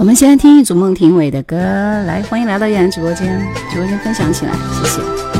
我们先听一组孟庭苇的歌，来，欢迎来到叶然直播间，直播间分享起来，谢谢。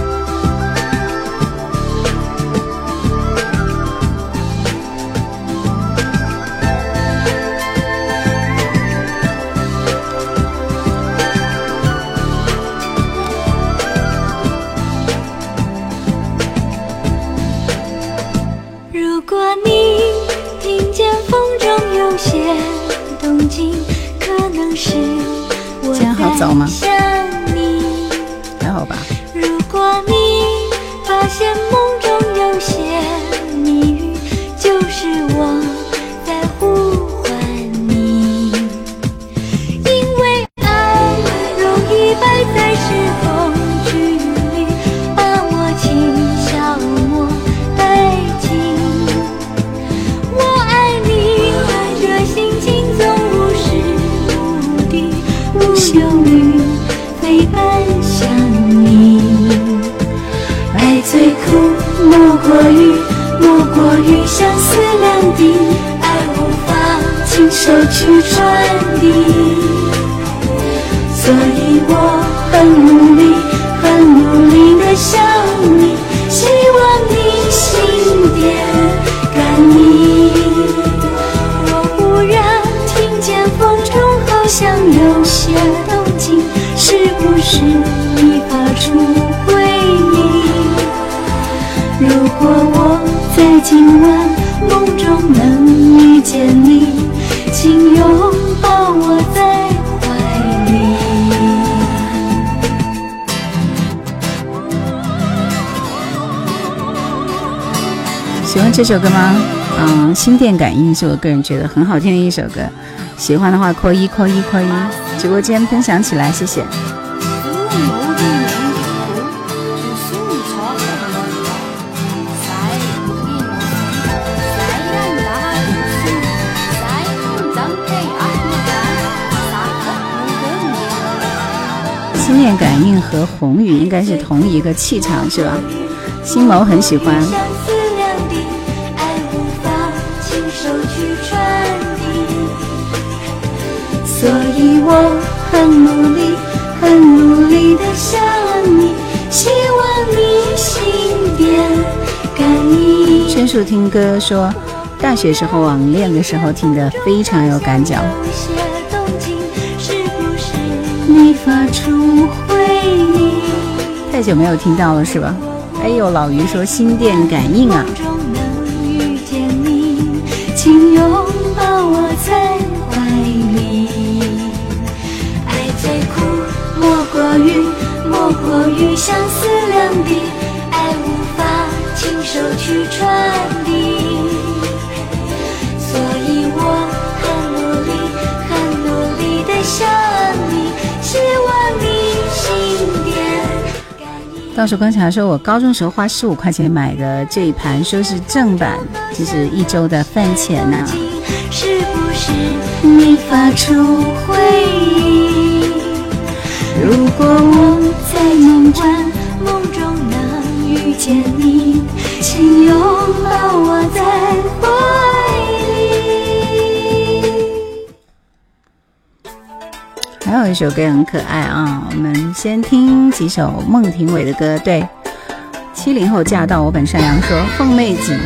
喜欢这首歌吗？嗯，心电感应是我个人觉得很好听的一首歌。喜欢的话扣一扣一扣一，直播间分享起来，谢谢。心电感应和红雨应该是同一个气场，是吧？心眸很喜欢。所以我很努力，很努力的想你，希望你心电感应。陈数听歌说，大学时候网恋的时候听的非常有感脚。有些动静，是不是你发出回应？太久没有听到了是吧？哎呦，老于说心电感应啊能遇见你，请拥抱我在莫过于相思两地，爱无法亲手去传递。所以我很努力，很努力的想你，希望你心电感应。倒数观察说，我高中时候花十五块钱买的这一盘，说是正版，就是一周的饭钱呐、是不是你发出回应？如果我在梦中梦中能遇见你，请拥抱我在怀里。还有一首歌很可爱啊，我们先听几首孟庭苇的歌。对，七零后嫁到，我本善良说《凤妹锦》。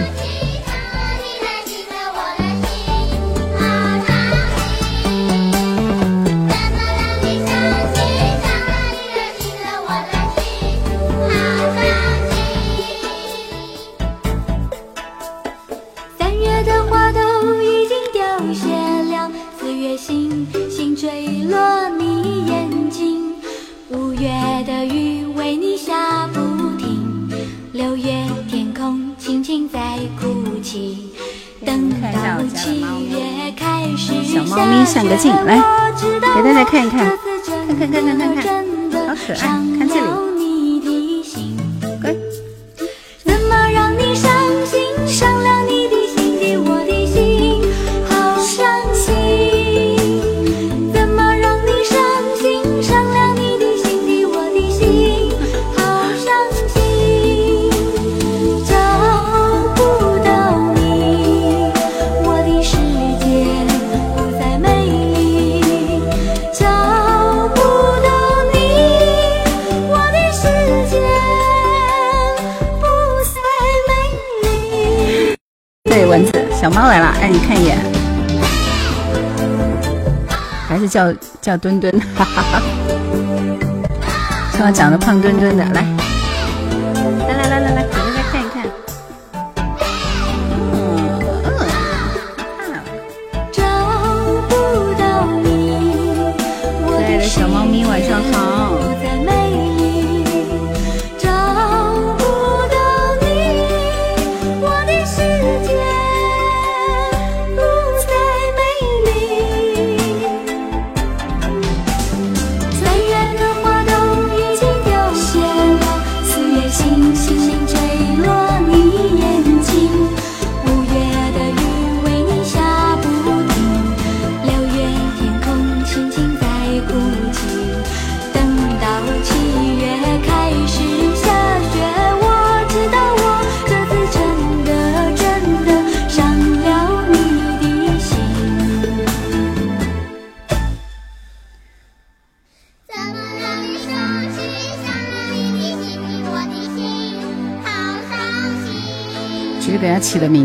猫来了，让，你看一眼，还是叫叫墩墩，哈哈哈。希望长得胖墩墩的，来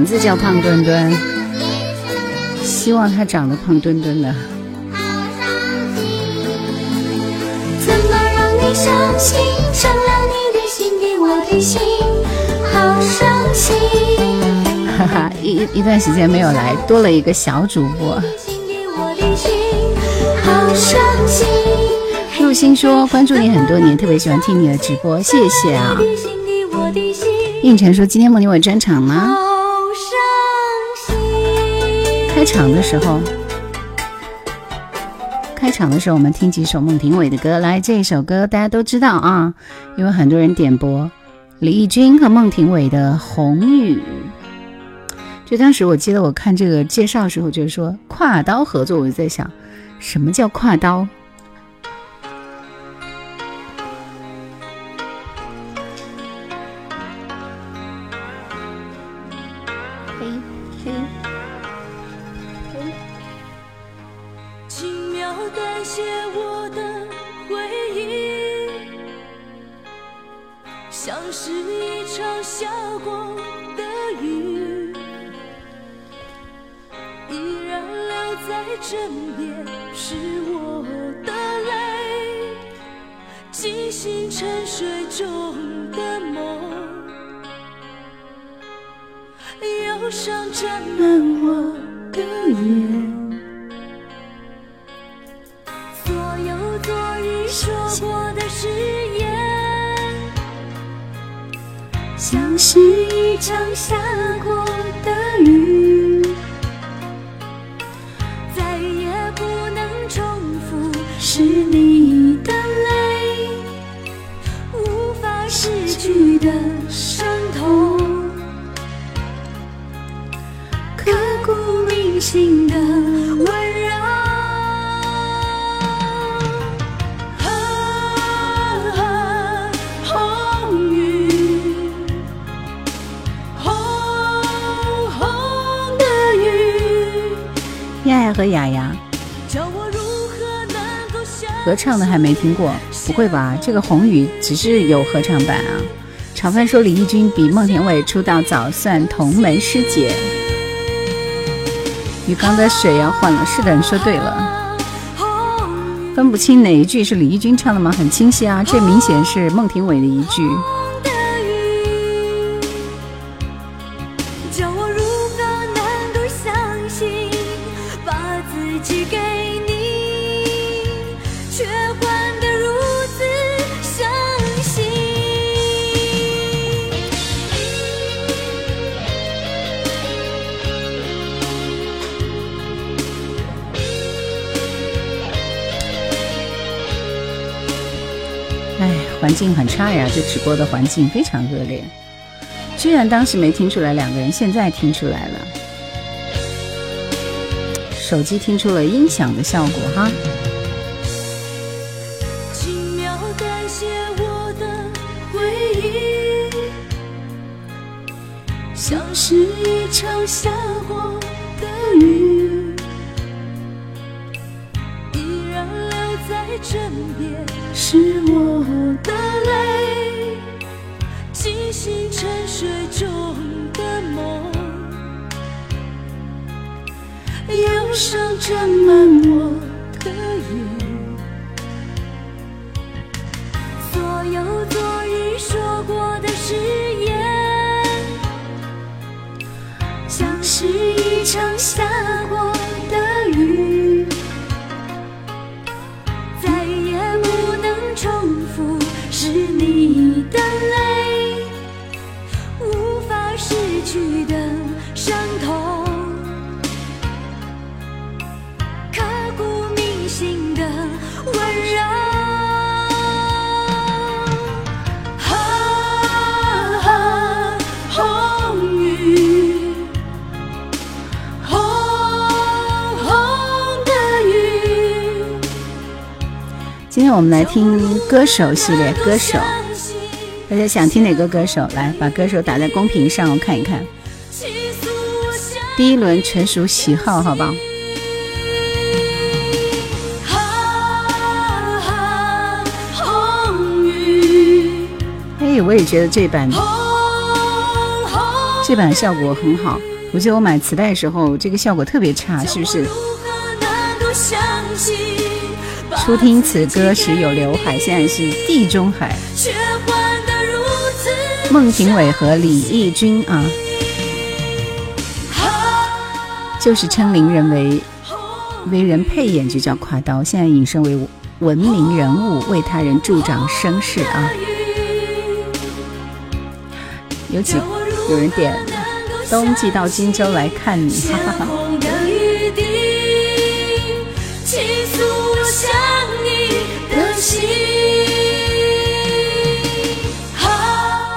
字叫胖墩墩，希望他长得胖墩墩的。怎么让你伤心？伤了你的心，给我的心，好伤心。哈哈，一一段时间没有来，多了一个小主播。陆星说关注你很多年，特别喜欢听你的直播，谢谢啊。应晨说今天梦婷伟专场吗？开场的时候，开场的时候我们听几首孟庭苇的歌。来，这一首歌大家都知道啊，因为很多人点播李翊君和孟庭苇的《红雨》。就当时我记得我看这个介绍的时候，就是说跨刀合作，我就在想，什么叫跨刀？惊醒沉睡中的梦，忧伤沾满我的眼。所有昨日说过的誓言，像是一场下过。唱的还没听过，不会吧？这个红雨只是有合唱版啊。炒饭说李翊君比孟庭苇出道早，算同门师姐。鱼缸的水要换了，是的，你说对了。分不清哪一句是李翊君唱的吗？很清晰啊，这明显是孟庭苇的一句。境很差呀，这直播的环境非常恶劣。虽然当时没听出来两个人，现在听出来了。手机听出了音响的效果哈。我们来听歌手系列，歌手，大家想听哪个歌手？来把歌手打在公屏上，我看一看。第一轮纯属喜好，好不好？哎，我也觉得这版这版效果很好。我记得我买磁带的时候，这个效果特别差，是不是？初听此歌时有刘海，现在是地中海。孟庭苇和李翊君啊，就是称伶人为为人配演就叫夸刀，现在引申为文明人物，为他人助长声势啊。有几有人点冬季到荆州来看你，哈哈哈。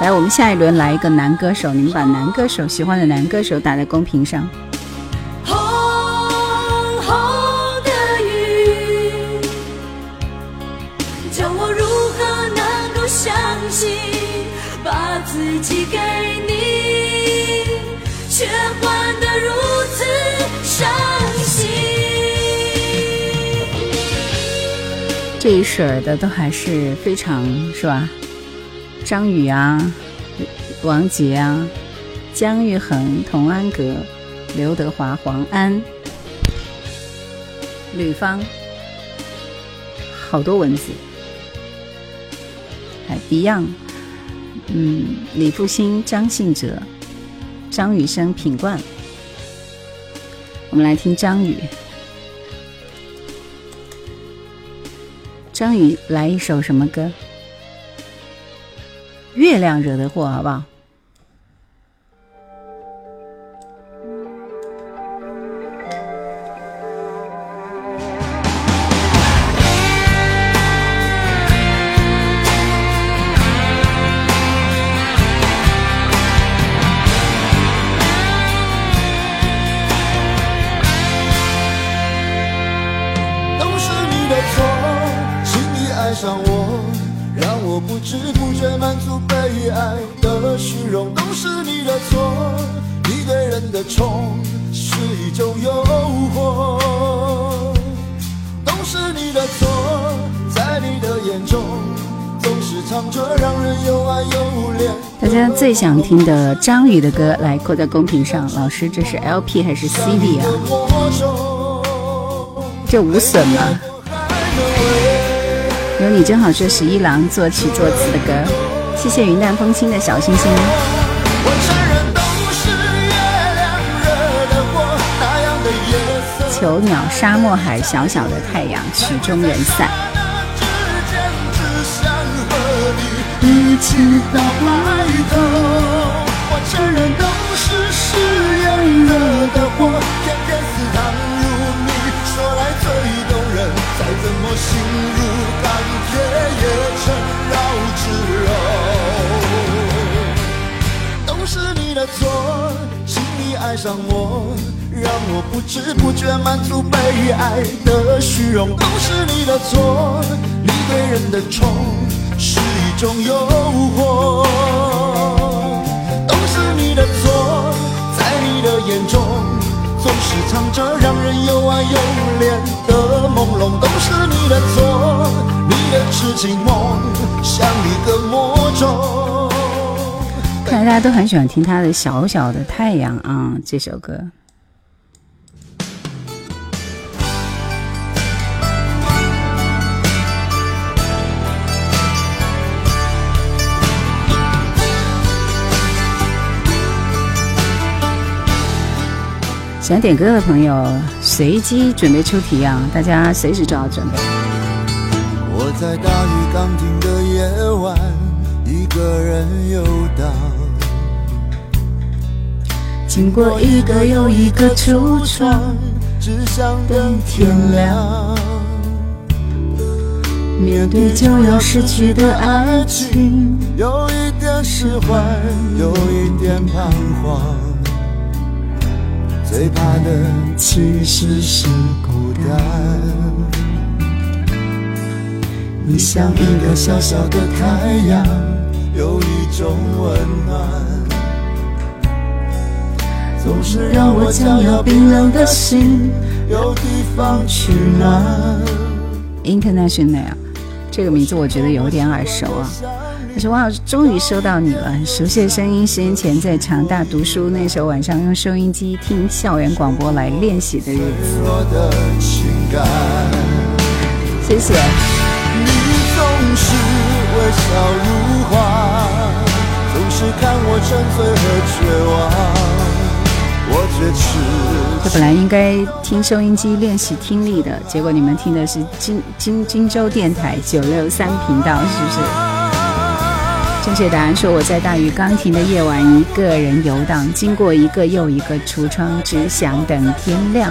来，我们下一轮来一个男歌手，你们把男歌手喜欢的男歌手打在公屏上。红红的雨，叫我如何能够相信，把自己给你，却换得如此伤心。这一水的都还是非常，是吧？张宇啊，王杰啊，姜育恒、童安格、刘德华、黄安、吕方，好多文字，还 Beyond，嗯，李复兴、张信哲、张雨生、品冠，我们来听张宇，张宇来一首什么歌？月亮惹的祸，好不好？最想听的张宇的歌，来扣在公屏上。老师，这是 LP 还是 CD 啊？这无损吗？有你真好，这是一郎作曲作词的歌。谢谢云淡风轻的小星星。囚鸟沙漠海，小小的太阳，曲终人散。一起到白头。我承认都是誓言惹的祸，偏偏似糖如蜜，说来最动人。再怎么心如钢铁，也成绕指柔。都是你的错，轻易爱上我，让我不知不觉满足被爱的虚荣。都是你的错，你对人的宠。种诱惑，都是你的错，在你的眼中总是藏着让人又爱又怜的朦胧，都是你的错，你的痴情梦像一个魔咒。看来大家都很喜欢听他的《小小的太阳》啊，这首歌。想点歌的朋友，随机准备出题啊！大家随时做好准备。我在大雨刚停的夜晚，一个人游荡，经过一个又一个橱窗，只想等天亮。面对就要失去的爱情，有一点释怀，有一点彷徨。最怕的其实是孤单。你像一个小小的太阳，有一种温暖，总是让我将要冰冷的心有地方取暖。International，这个名字我觉得有点耳熟啊。他说：“哇，终于收到你了，熟悉的声音。十年前在长大读书，那时候晚上用收音机听校园广播来练习的日子。”谢谢。你总是微笑如花，总是看我沉醉和绝望。这本来应该听收音机练习听力的，结果你们听的是金金金州电台九六三频道，是不是？正确答案说我在大雨刚停的夜晚，一个人游荡，经过一个又一个橱窗，只想等天亮。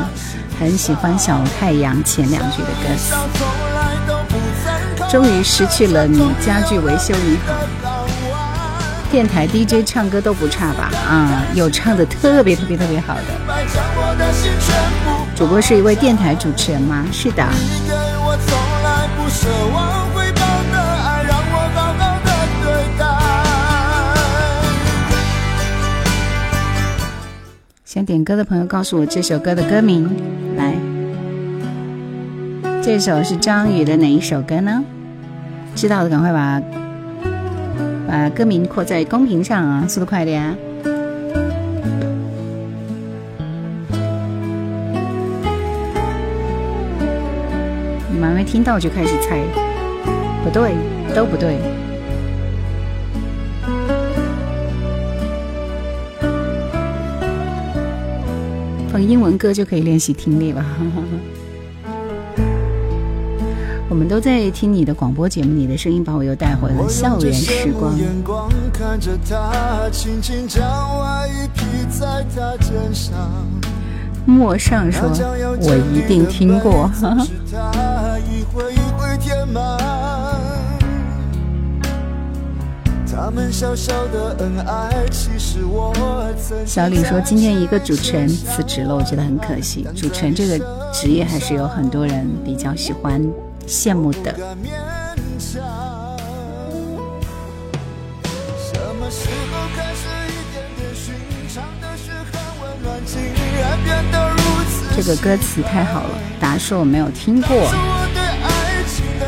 很喜欢小太阳前两句的歌。终于失去了你，家具维修你好。电台 DJ 唱歌都不差吧？啊，有唱的特别特别特别好的。主播是一位电台主持人吗？是的。我从来不奢望想点歌的朋友告诉我这首歌的歌名。来，这首是张宇的哪一首歌呢？知道的赶快把。把歌名扩在公屏上啊，速度快点！你们还没听到就开始猜，不对，都不对。放英文歌就可以练习听力了。我们都在听你的广播节目，你的声音把我又带回了校园时光。陌上说：“我一定听过。”小李说：“今天一个主持人辞职了，我觉得很可惜。主持人这个职业还是有很多人比较喜欢。”羡慕的。这个歌词太好了，达说我没有听过。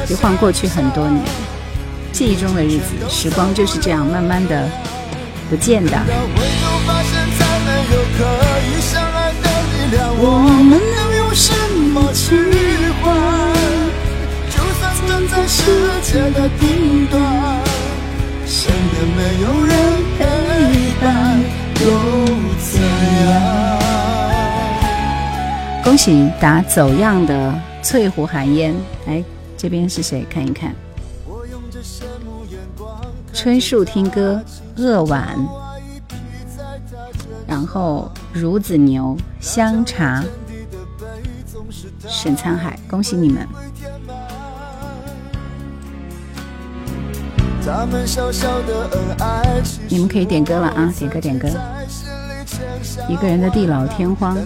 一晃过去很多年，记忆中的日子，时光就是这样慢慢的不见的。我们能用什么去换？就算站在世界的顶端，身边没有人陪伴，又怎样？恭喜打走样的翠湖寒烟，哎这边是谁？看一看。春树听歌，鄂婉，然后孺子牛，香茶，沈沧海，恭喜你们。你们可以点歌了啊！点歌点歌。一个人的地老天荒。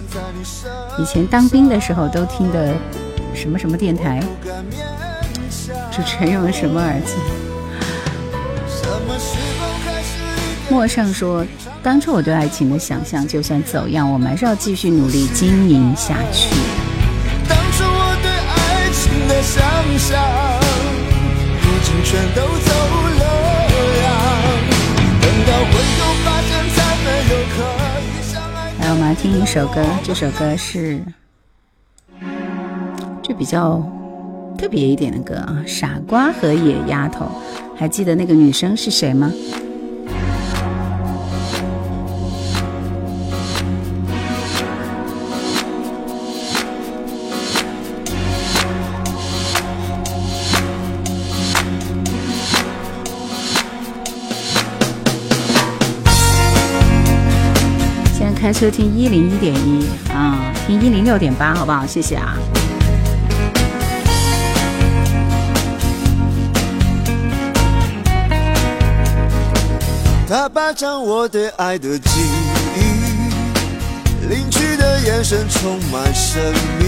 以前当兵的时候都听的什么什么电台？主持人用的什么耳机？陌上说：“当初我对爱情的想象，就算走样，我们还是要继续努力经营下去。”当初我对爱情的想象，如今全都走。来，我们来听一首歌。这首歌是就比较特别一点的歌啊，《傻瓜和野丫头》。还记得那个女生是谁吗？开车听一零一点一啊，听一零六点八，好不好？谢谢啊。他霸占我对爱的记忆，邻居的眼神充满神秘。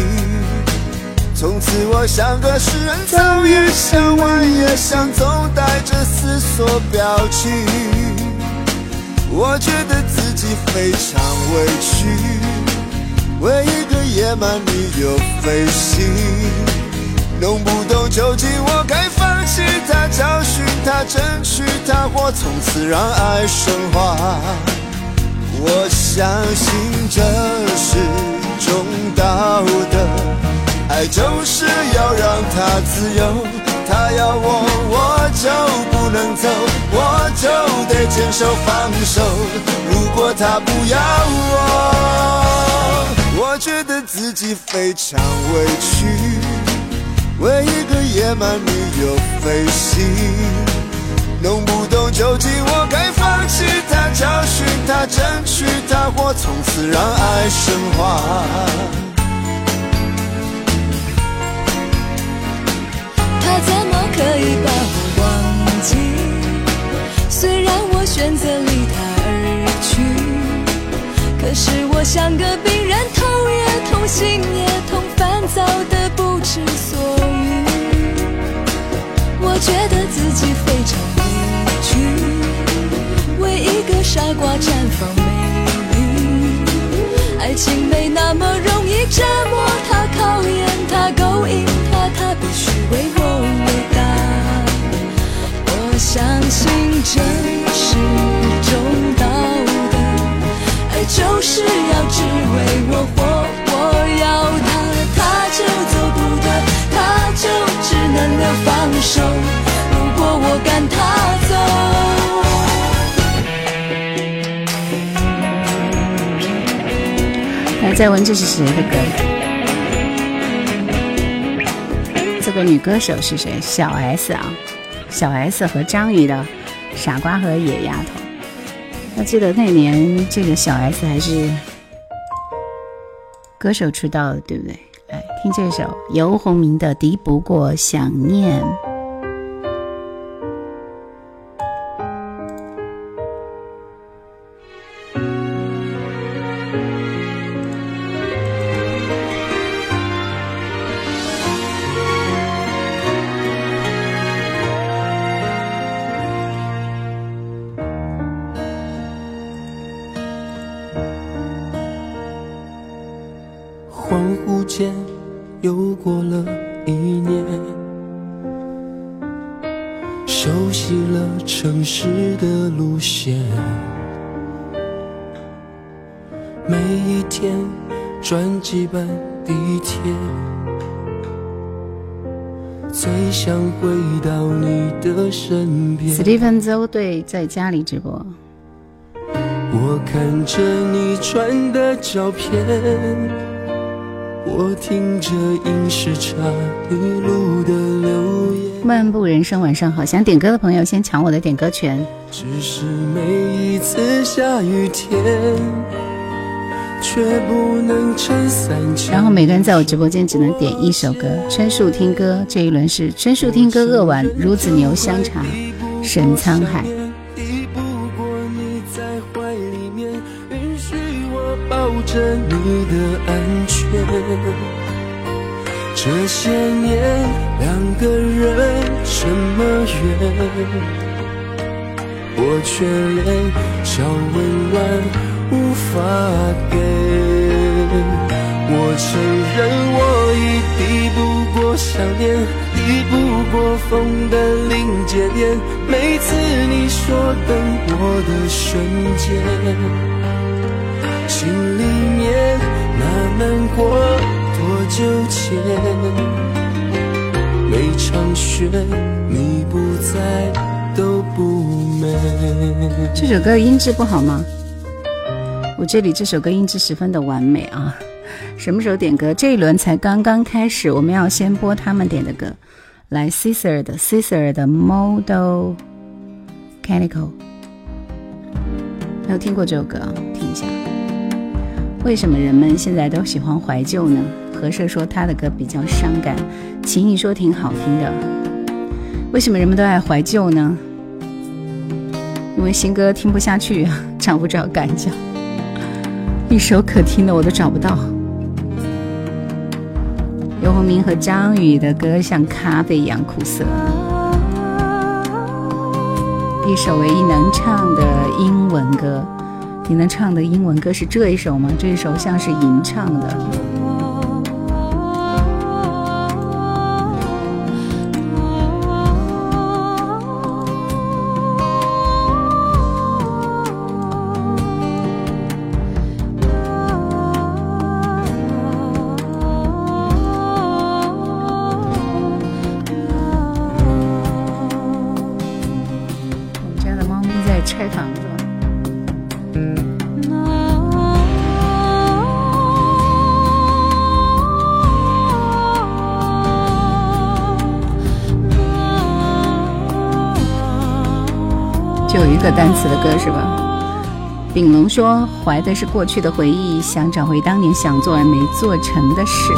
从此我像个诗人，早也想，晚也想，总带着思索表情。我觉得己非常委屈，为一个野蛮女友费心，弄不懂究竟我该放弃他，教训他，争取他，或从此让爱升华。我相信这是种道德，爱就是要让他自由，他要我我就不能走，我就得坚守放手。如果他不要我，我觉得自己非常委屈，为一个野蛮女友费心，弄不懂究竟我该放弃他，教训他，争取他，或从此让爱升华。他怎么可以把我忘记？虽然我选择离他而去，可是我像个病人，痛也痛，心也痛，烦躁的不知所云。我觉得自己非常委屈，为一个傻瓜绽放美丽。爱情没那么容易折磨他，考验他，勾引他，他必须为信这是种道德，爱就是要只为我活，我要他，他就走不得，他就只能留放手。如果我赶他走，来，再问这是谁的歌？这个女歌手是谁？小 S 啊，小 S 和张宇的《傻瓜和野丫头》。我记得那年这个小 S 还是歌手出道的，对不对？来听这首游鸿明的《敌不过想念》。在家里直播。我看着你传的照片，我听着影视差一路的留言。漫步人生，晚上好！想点歌的朋友先抢我的点歌权。只是每一次下雨天，却不能撑伞。然后每个人在我直播间只能点一首歌。春树听歌这一轮是春树听歌扼腕，孺子牛香茶，沈沧海。个人这么远，我却连小温暖无法给。我承认我已抵不过想念，抵不过风的临界点。每次你说等我的瞬间。心里面那难过多久前？每场雪你不在都不美。这首歌音质不好吗？我这里这首歌音质十分的完美啊！什么时候点歌？这一轮才刚刚开始，我们要先播他们点的歌。来，Caesar 的 Caesar 的 Model Chemical，没有听过这首歌啊？听一下。为什么人们现在都喜欢怀旧呢？何社说他的歌比较伤感，秦怡说挺好听的。为什么人们都爱怀旧呢？因为新歌听不下去，找不着感觉，一首可听的我都找不到。游鸿明和张宇的歌像咖啡一样苦涩，一首唯一能唱的英文歌。你能唱的英文歌是这一首吗？这一首像是吟唱的。个单词的歌是吧？丙龙说：“怀的是过去的回忆，想找回当年想做而没做成的事。”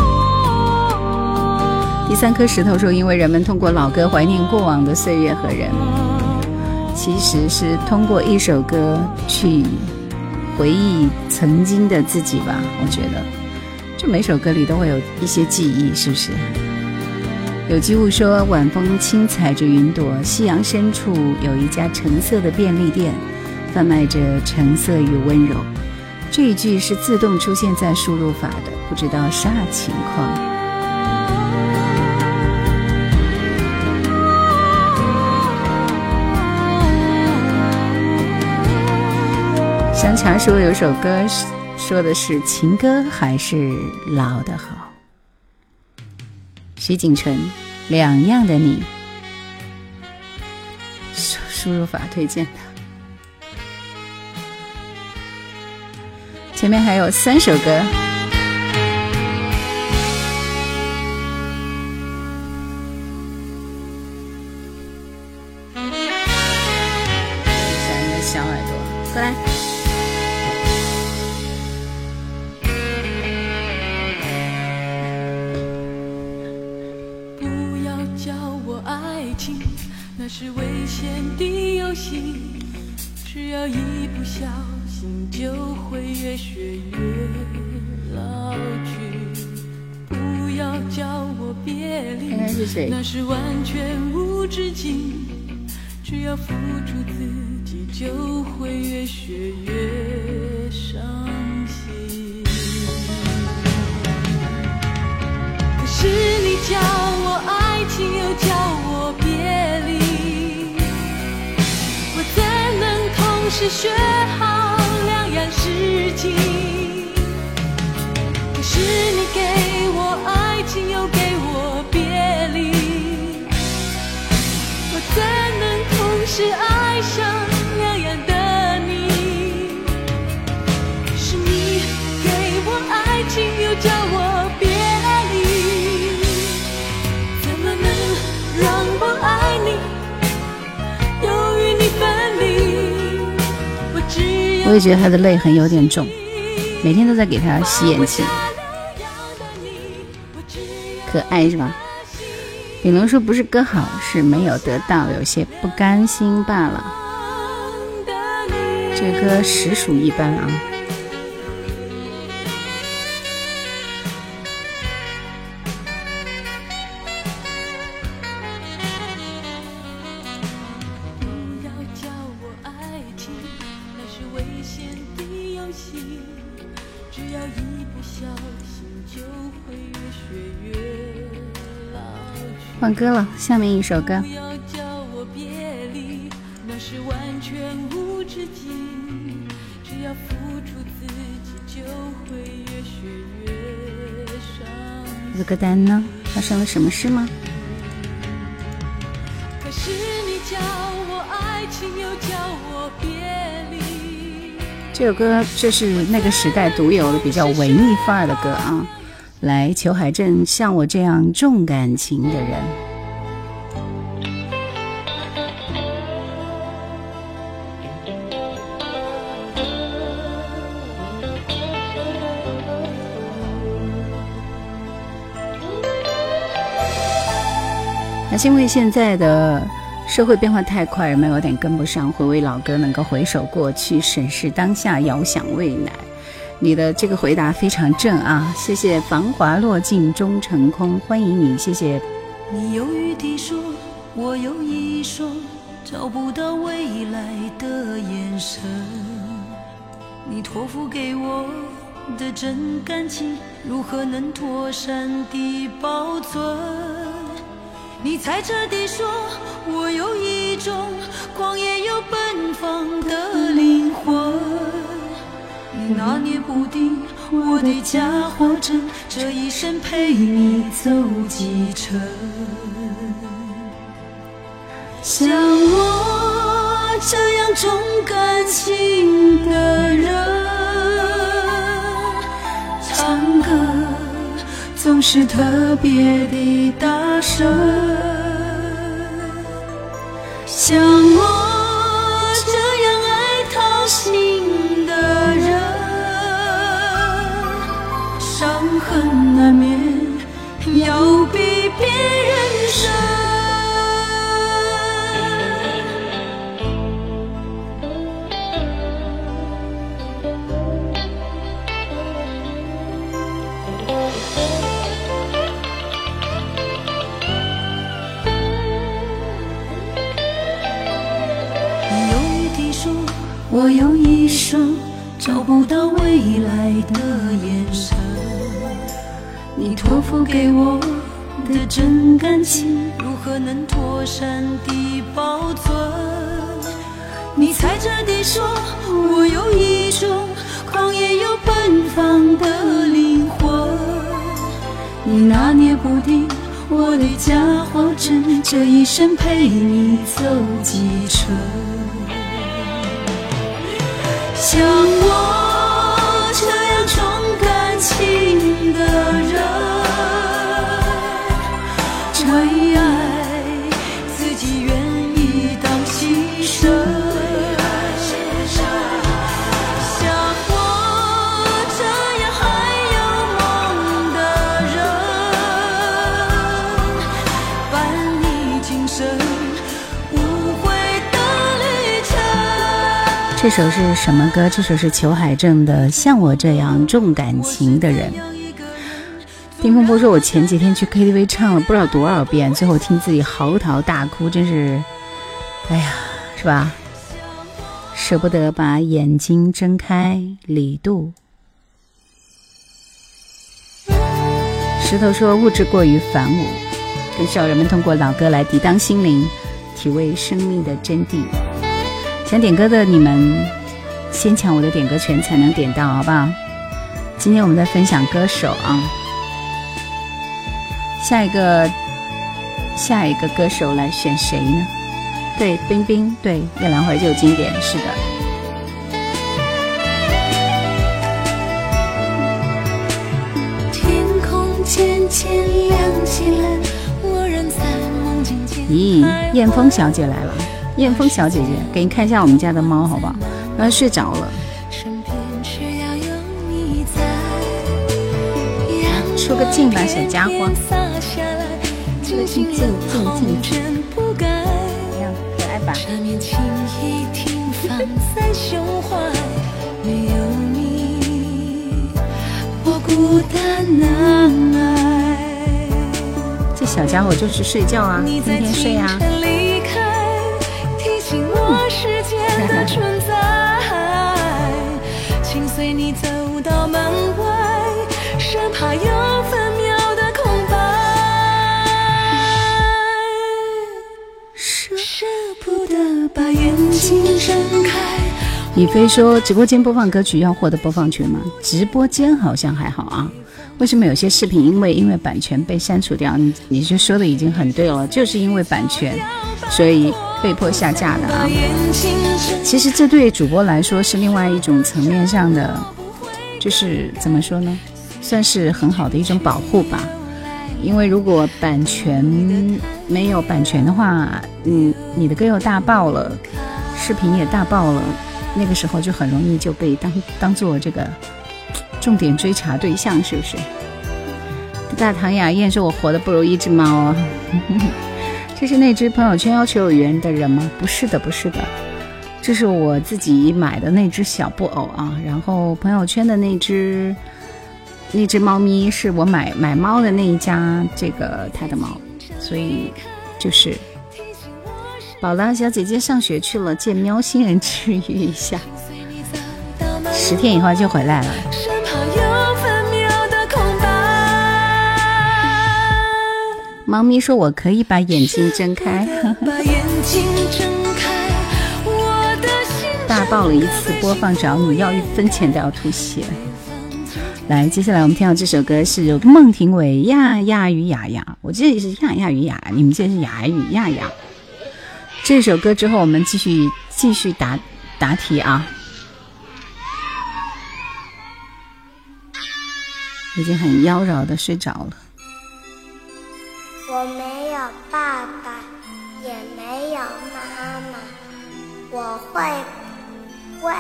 第三颗石头说：“因为人们通过老歌怀念过往的岁月和人，其实是通过一首歌去回忆曾经的自己吧。”我觉得，就每首歌里都会有一些记忆，是不是？有机物说：“晚风轻踩着云朵，夕阳深处有一家橙色的便利店。”贩卖着橙色与温柔，这一句是自动出现在输入法的，不知道啥情况。香茶说有首歌说的是情歌还是老的好。徐景纯，两样的你，输输入法推荐的。前面还有三首歌，要付出自己，就会越学越伤心。可是你叫我爱情，又叫我别离，我怎能同时学好两样？事情，可是你给我也觉得他的泪痕有点重，每天都在给他洗眼睛，可爱是吧？炳龙说不是歌好，是没有得到，有些不甘心罢了。这歌实属一般啊。歌了，下面一首歌。这歌单呢？发生了什么事吗？这首歌就是那个时代独有的比较文艺范儿的歌啊。来，裘海正，像我这样重感情的人。因为现在的社会变化太快，人们有点跟不上。回味老歌，能够回首过去，审视当下，遥想未来。你的这个回答非常正啊！谢谢繁华落尽终成空，欢迎你，谢谢。你犹豫地说，我有一双找不到未来的眼神。你托付给我的真感情，如何能妥善地保存？你猜测地说，我有一种狂野又奔放的灵魂。你拿捏不定我的假或真，这一生陪你走几程。像我这样重感情的人，唱歌总是特别的大声，像我这样爱掏心的人，伤痕难免。不到未来的眼神，你托付给我的真感情，如何能妥善地保存？你猜着地说，我有一种狂野又奔放的灵魂，你拿捏不定我的假话真，这一生陪你走几程。像我这样重感情的这首是什么歌？这首是裘海正的《像我这样重感情的人》。丁风波说：“我前几天去 KTV 唱了不知道多少遍，最后听自己嚎啕大哭，真是，哎呀，是吧？舍不得把眼睛睁开。”李杜。石头说：“物质过于繁芜，更需要人们通过老歌来抵挡心灵，体味生命的真谛。”想点歌的你们，先抢我的点歌权才能点到，好不好？今天我们在分享歌手啊，下一个下一个歌手来选谁呢？对，冰冰，对，《夜兰怀旧经典》是的。天空渐渐亮起来，我仍在梦境间。咦，燕峰小姐来了。燕峰小姐姐，给你看一下我们家的猫，好不好？它睡着了。出个镜吧，小家伙。出个镜，镜，镜，镜。怎么样，可爱吧？这小家伙就是睡觉啊，天天睡啊。的存在，请随你走到门外，生怕有分秒的空白。舍不得把眼睛睁开。李飞说：“直播间播放歌曲要获得播放权吗？直播间好像还好啊。为什么有些视频因为因为版权被删除掉？你你就说的已经很对了，就是因为版权，所以。”被迫下架的啊，其实这对主播来说是另外一种层面上的，就是怎么说呢，算是很好的一种保护吧。因为如果版权没有版权的话，嗯，你的歌又大爆了，视频也大爆了，那个时候就很容易就被当当做这个重点追查对象，是不是？大唐雅燕说：“我活的不如一只猫啊。”这是那只朋友圈要求有缘的人吗？不是的，不是的，这是我自己买的那只小布偶啊。然后朋友圈的那只那只猫咪是我买买猫的那一家这个它的猫，所以就是宝拉小姐姐上学去了，见喵星人治愈一下，十天以后就回来了。猫咪说：“我可以把眼睛睁开。”大爆了一次播放，只要你要一分钱都要吐血。来，接下来我们听到这首歌是孟庭苇《亚亚与雅雅》，我记得是《亚亚与雅》，你们记得是《雅雅与亚雅》。这首歌之后，我们继续继续答答题啊。已经很妖娆的睡着了。我没有爸爸，也没有妈妈，我会不会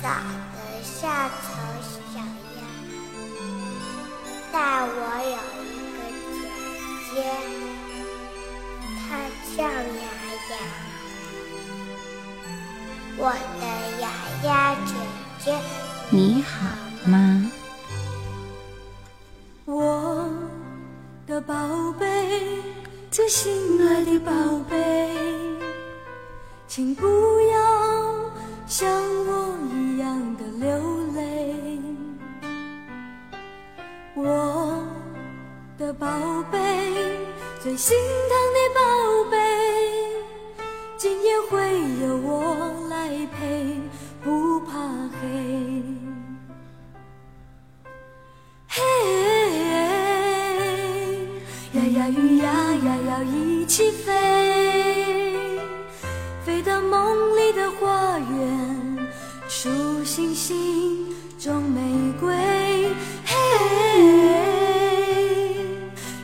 长得像丑小鸭。但我有一个姐姐，她叫雅雅。我的雅雅姐姐，你好吗？我的宝贝，最心爱的宝贝，请不要像我一样的流泪。我的宝贝，最心疼的宝贝，今夜会有我来陪，不怕黑。嘿。呀呀呀要一起飞，飞到梦里的花园，数星星种玫瑰。嘿，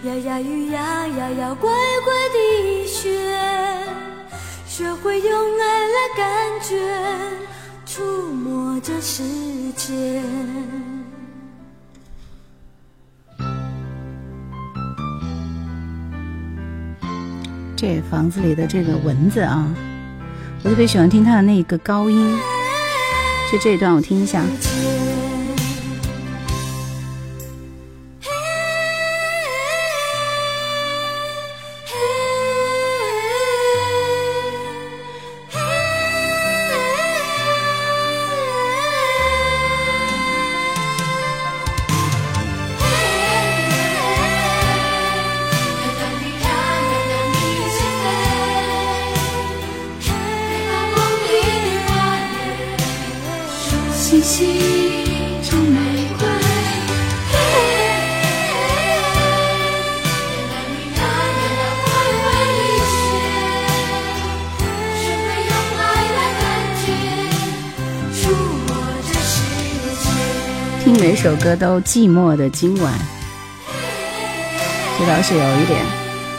呀呀鱼呀呀要乖乖地学，学会用爱来感觉，触摸这世界。这房子里的这个蚊子啊，我特别喜欢听它的那个高音。就这一段，我听一下。歌都寂寞的今晚，这倒是有一点。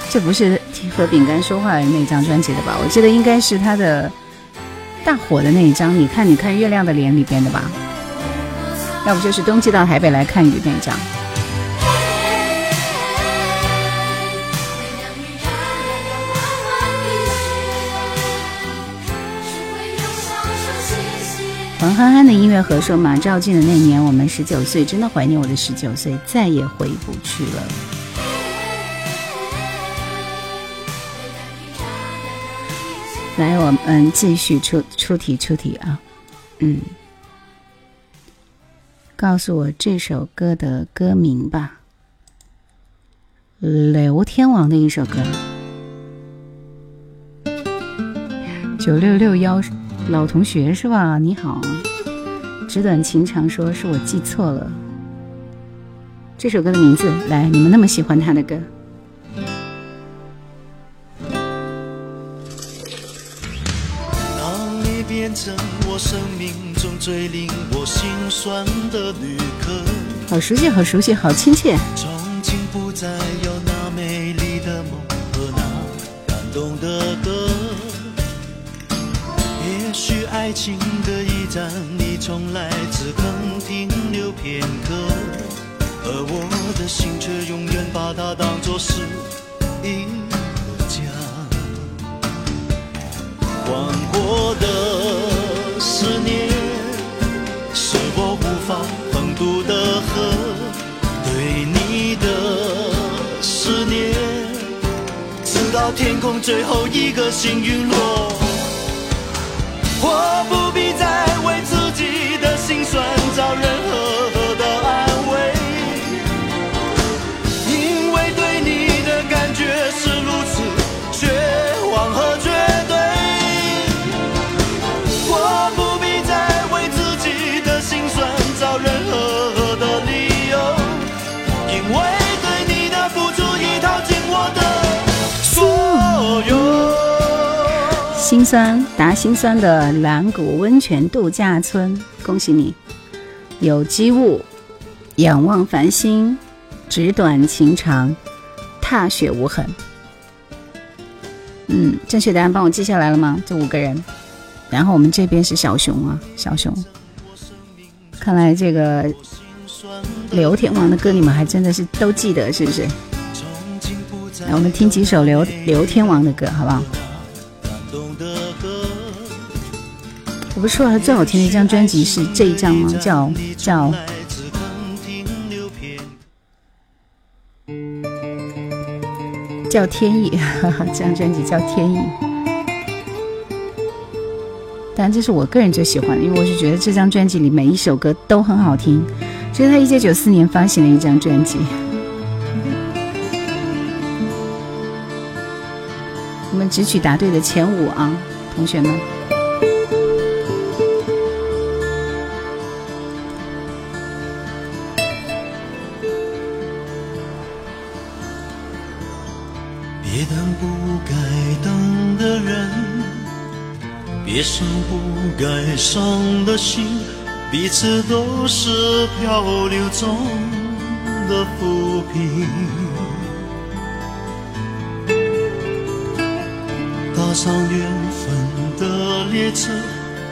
这不是和饼干说话的那张专辑的吧？我记得应该是他的大火的那一张。你看，你看月亮的脸里边的吧？要不就是冬季到台北来看雨那一张。王憨憨的音乐盒说：“马照进的那年，我们十九岁，真的怀念我的十九岁，再也回不去了。”来，我们继续出出题出题啊！嗯，告诉我这首歌的歌名吧。刘天王的一首歌，九六六幺。老同学是吧？你好，纸短情长，说是我记错了。这首歌的名字，来，你们那么喜欢他的歌。当你变成我生命中最令我心酸的旅客，好熟悉，好熟悉，好亲切。从今不再有那美丽的梦和那感动的歌。爱情的驿站，你从来只肯停留片刻，而我的心却永远把它当作是一个家。广阔的思念，是我无法横渡的河。对你的思念，直到天空最后一个星陨落。我不必再为自己的心酸找任何的付出已掏尽我的所有。酸达心酸的蓝谷温泉度假村，恭喜你！有机物，仰望繁星，纸短情长，踏雪无痕。嗯，正确答案帮我记下来了吗？这五个人。然后我们这边是小熊啊，小熊。看来这个刘天王的歌你们还真的是都记得，是不是？来，我们听几首刘刘天王的歌，好不好？我不是说他最好听的一张专辑是这一张吗？叫叫叫天意，这张专辑叫天意。但这是我个人最喜欢的，因为我是觉得这张专辑里每一首歌都很好听。这是他一九九四年发行的一张专辑。我们只取答对的前五啊，同学们。伤的心，彼此都是漂流中的浮萍。踏上缘分的列车，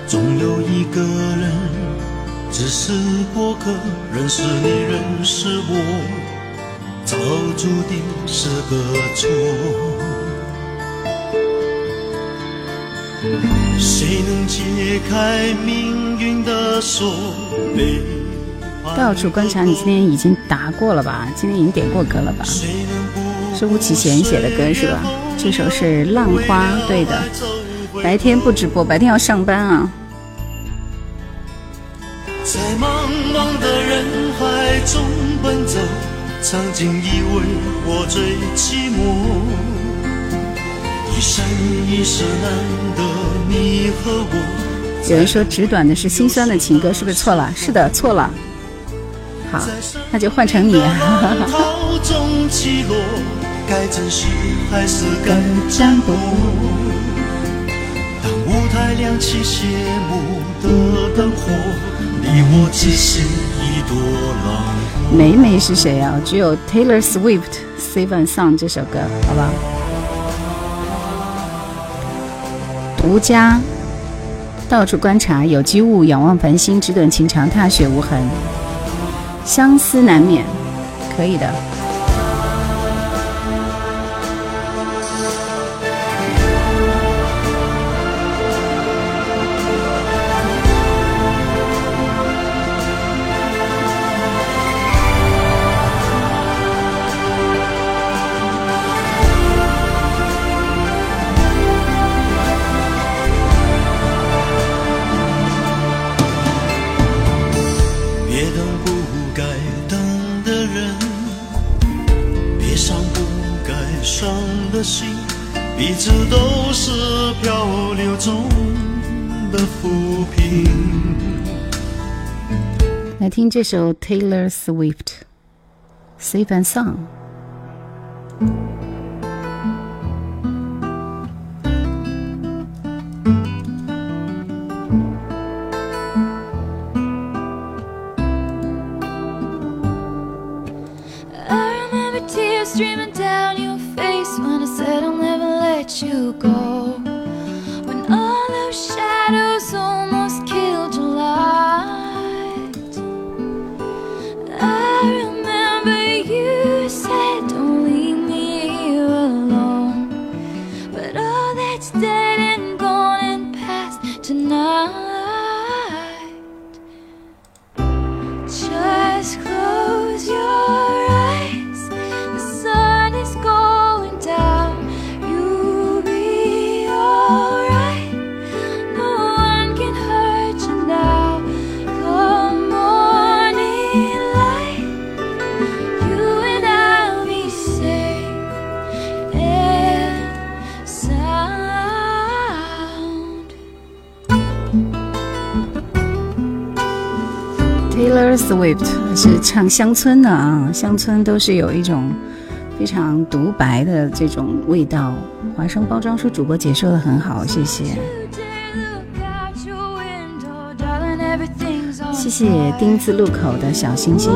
总有一个人只是过客，认识你，认识我。早注定是个错。谁能解开命运的锁？到处观察，你今天已经答过了吧？今天已经点过歌了吧？是吴启贤写的歌是吧？这首是《浪花》，对的。白天不直播，白天要上班啊。在茫茫的人海中奔走。曾经以为我最寂寞，一生一世难得你和我。有人说纸短的是心酸的情歌，是不是错了？是的，错了。好，那就换成你。该珍惜还是该占卜？当舞台亮起谢幕的灯火，你我只是一朵浪。梅梅是谁啊？只有 Taylor Swift《Save and Song》这首歌，好吧。吴家，到处观察，有机物，仰望繁星，只等情长，踏雪无痕，相思难免，可以的。听这首 Taylor Swift Safe and Song。 唱乡村的啊，乡村都是有一种非常独白的这种味道。华生包装说主播解说的很好，谢谢。谢谢丁字路口的小星星。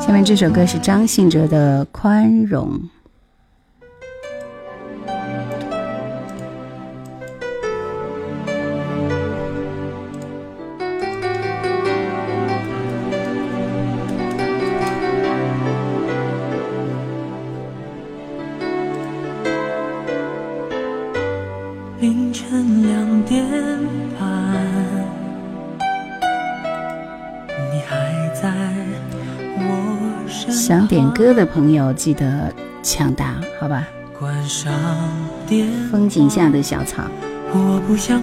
下面这首歌是张信哲的《宽容》。的朋友记得抢答，好吧？风景下的小草，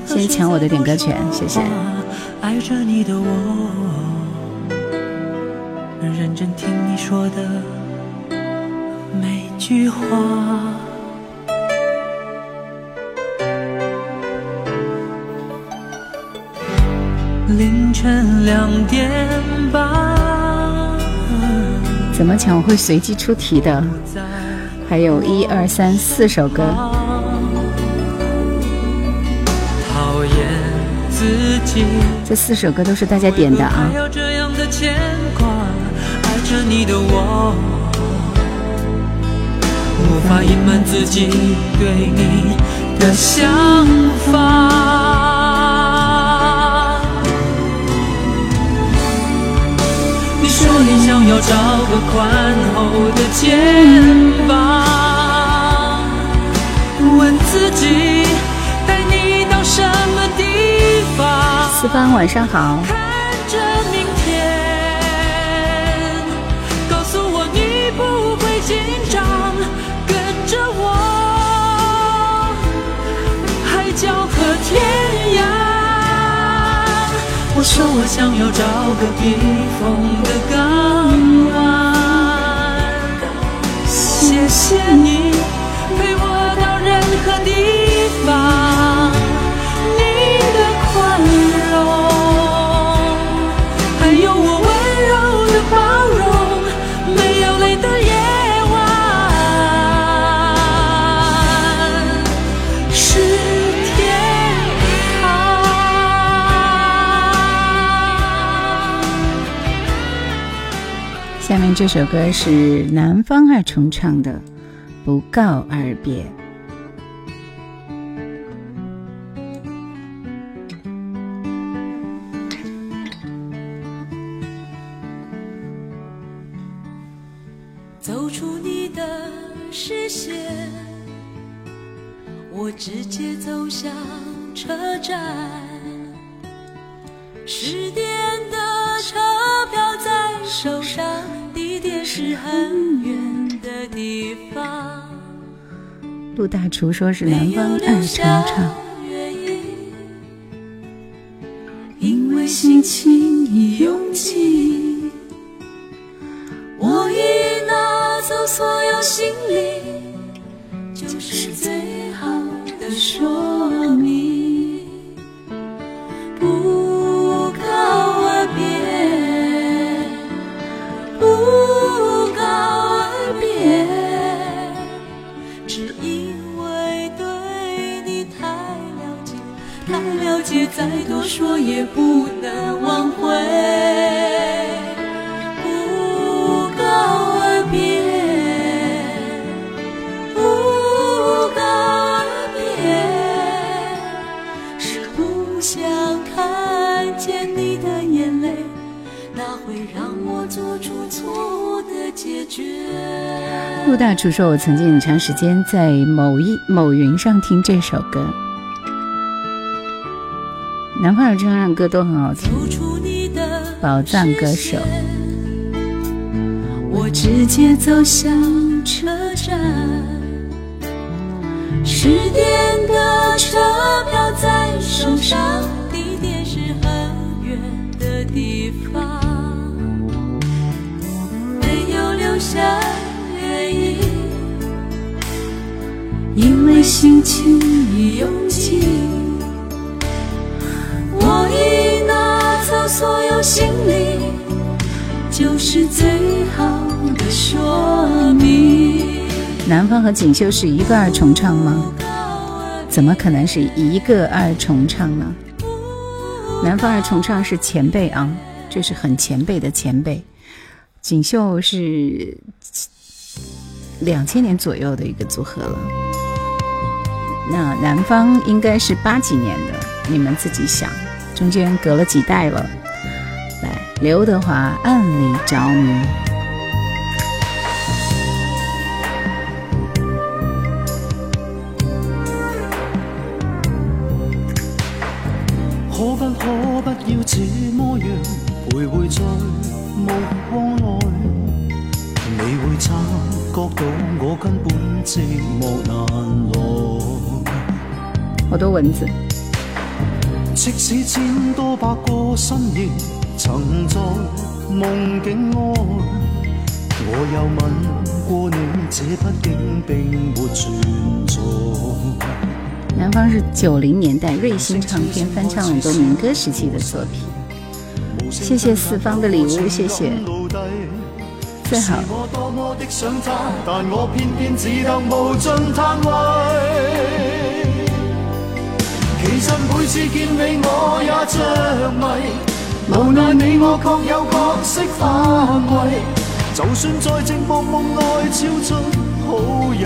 先抢我的点歌权，谢谢。爱着你的我，认真听你说的每句话。凌晨两点半。怎么抢？我会随机出题的。还有一二三四首歌。这四首歌都是大家点的啊。无法隐瞒自己对你的想法。你想要找个宽厚的肩膀，问自己带你到什么地方。四方晚上好。看着明天，告诉我你不会紧张，跟着我，海角和天涯。我说我想要找个避风的港湾，谢谢你陪我到任何地方，你的宽容，这首歌是南方二重唱的《不告而别》。走出你的视线，我直接走向车站，十点的车票在手上。是很远的地方。陆大厨说是南方二重唱，因为心情已拥挤，陆大厨说：“我曾经很长时间在某一某云上听这首歌。”南方有这样的歌都很好听，宝藏歌手。我直接走向车站，十点的车票在手上，心情已用尽我已拿走所有行李就是最好的说明。南方和锦绣是一个二重唱吗？怎么可能是一个二重唱呢？南方二重唱是前辈啊这是很前辈的前辈。锦绣是两千年左右的一个组合了。那南方应该是八几年的，你们自己想，中间隔了几代了。来，刘德华《暗里着迷》。可不要这么样徘徊在目光内？你会察觉到我根本寂寞难耐。好多蚊子。即使千多百个身影曾在梦境外，我又问过你，这毕竟并没存在。南方是九零年代瑞星唱片翻唱很多民歌时期的作品。谢谢四方的礼物，谢谢。最好。但我偏偏只得无尽叹为你我也着迷，無奈你我各有角色範圍，就算在寂寞夢內超出。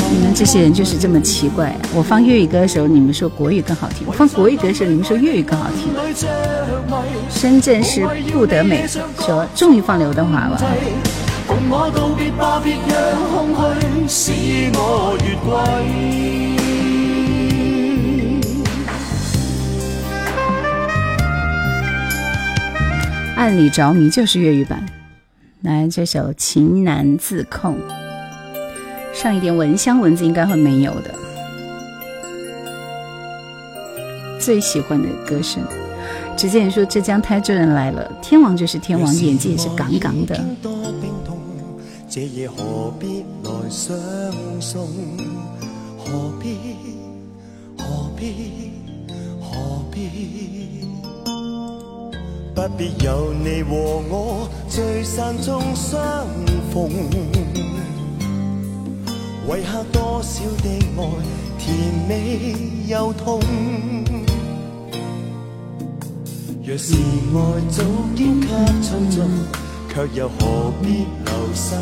你们这些人就是这么奇怪。我放粤语歌的时候，你们说国语更好听；我放国语歌的时候，你们说粤语更好听。深圳市不得美说终于放刘德华了。暗里着迷就是粤语版，来这首《情难自控》。上一点蚊香，蚊子应该会没有的。最喜欢的歌声，只见说浙江台州人来了，天王就是天王，演技也是杠杠的。这夜何必来相送？何必何必何必？不必有你和我聚散中相逢。遗下多少的爱甜美又痛？若是爱早经给创造，却又何必留心？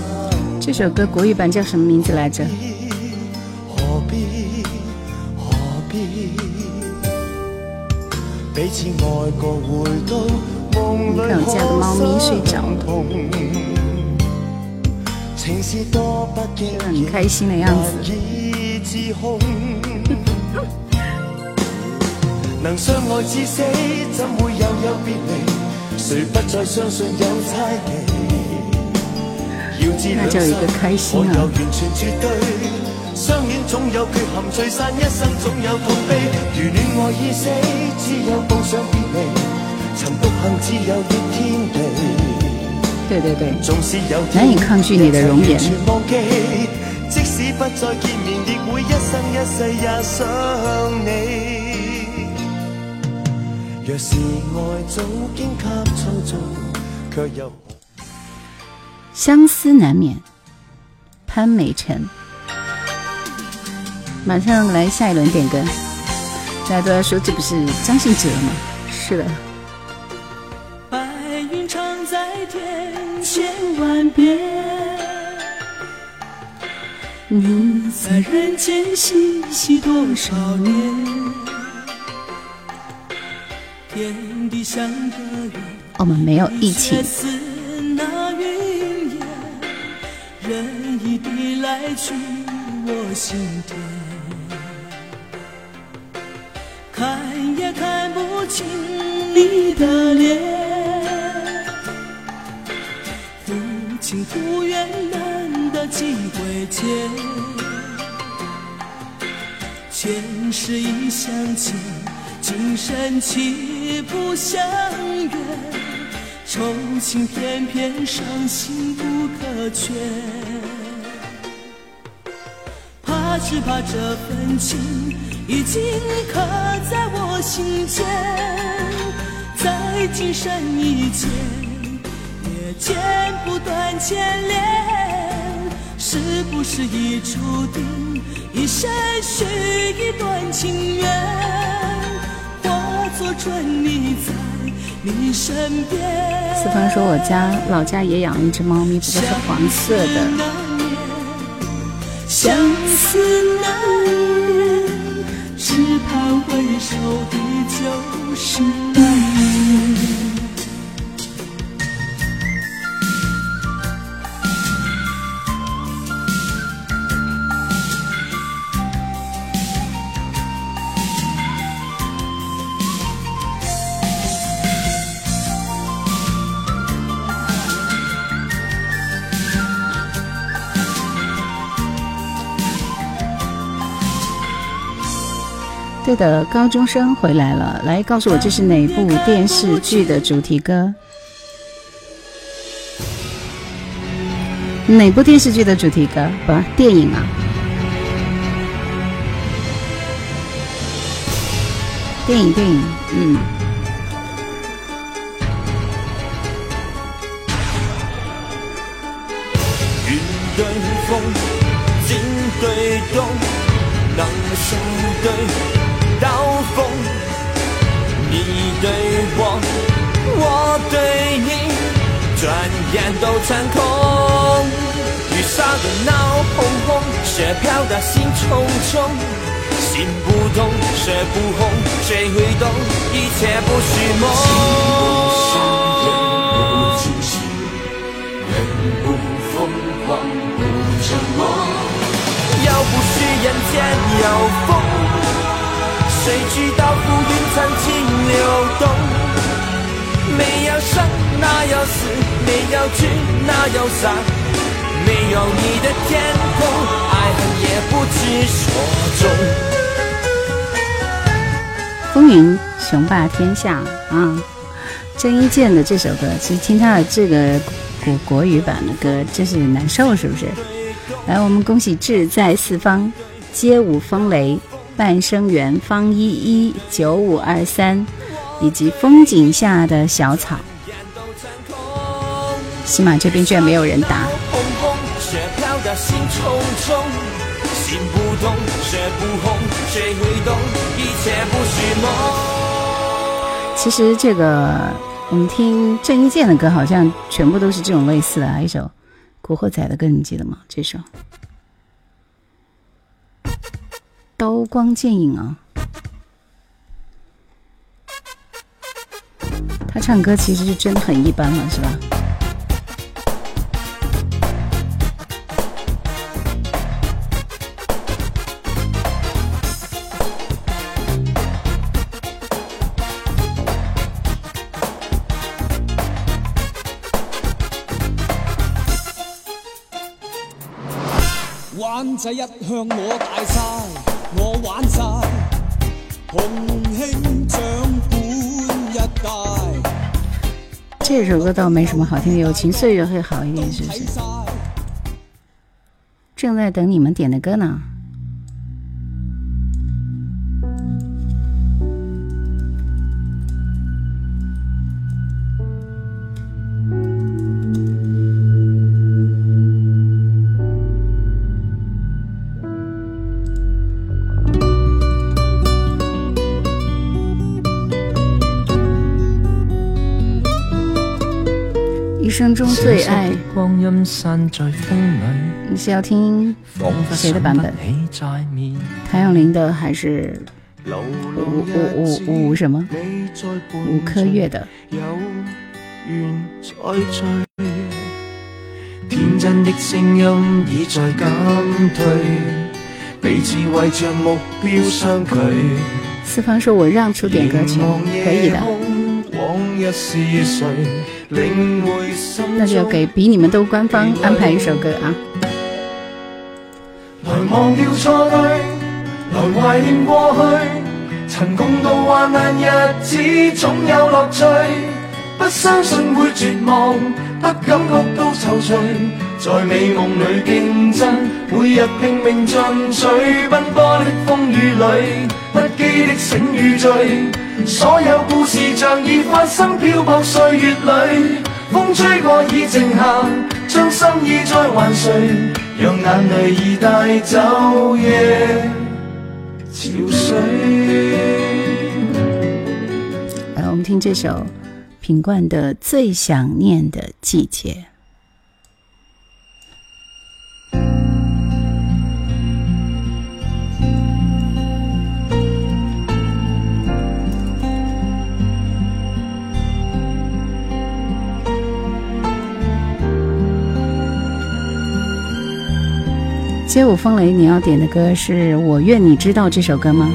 这首歌国语版叫什么名字来着？何必何必彼此爱过，回到梦里可相同。很开心的样子。能相爱至死，怎会又有别离？谁不再相信心啊！相恋总有缺陷，聚散一生总有痛悲。如恋爱已死，只有步上别离。曾独行，只有逆天地。对对对，难以抗拒你的容颜。相思难免，潘美辰。马上来下一轮点歌，大家都在说这不是张信哲吗？是的。万遍，你在人间嬉戏多少年？天地相隔我们没有一起。人一地来去我心田，看也看不清你的脸。无缘，难得几回见。前世已相欠，今生岂不相约？愁情偏偏伤心不可全。怕只怕这份情已经刻在我心间，在今生以前。剪不断牵连，是不是已注定一生是一段情缘？化作春泥在你身边。四方说：“我家老家也养了一只猫咪，不过是黄色的。”相思难眠，只盼回首的就是的，高中生回来了，来告诉我这是哪部电视剧的主题歌？哪部电视剧的主题歌？不，电影啊，电影，电影，嗯。云对风，金对冬，能手对。转眼都成空。雨下的闹哄哄，雪飘得心匆匆。心不痛，血不红，谁会懂？一切不是梦。心不伤，人不清醒，人不疯狂，不沉默。要不是眼前有风。谁知道浮云曾经流动？生，哪有死？没有去，哪有散？没有你的天空，爱恨也不知所终。风云雄霸天下啊！郑伊健的这首歌，其实听他的这个国国语版的歌，真是难受，是不是？来，我们恭喜志在四方，街舞风雷。半生缘、方依依、九五二三，以及风景下的小草。喜马这边居然没有人答。其实这个我们听郑伊健的歌，好像全部都是这种类似的。一首《古惑仔》的歌，你记得吗？这首。刀光剑影啊，他唱歌其实是真的很一般了，是吧？湾仔一向我大晒。我玩晒这首歌倒没什么好听的，友情岁月会好一点，是不是？正在等你们点的歌呢。生中最爱，你是要听谁的版本？谭咏麟的还是五五五五什么？五颗月的。天真的声音已在减退，彼此为着目标相距。四方说：“我让出点歌曲，可以的。”那就给比你们都官方安排一首歌啊！来忘掉错对，来怀念过去，曾共度患难日子，总有乐趣。不相信会绝望，不感觉到在美梦里竞争，每日拼命进取，奔波的风雨里，不羁的醒与醉，所有故事像已发生，漂泊岁月里。风吹过已静下，将心意再还谁？让眼泪已带走夜潮水。来，我们听这首品冠的《最想念的季节》。街舞风雷，你要点的歌是我愿你知道这首歌吗？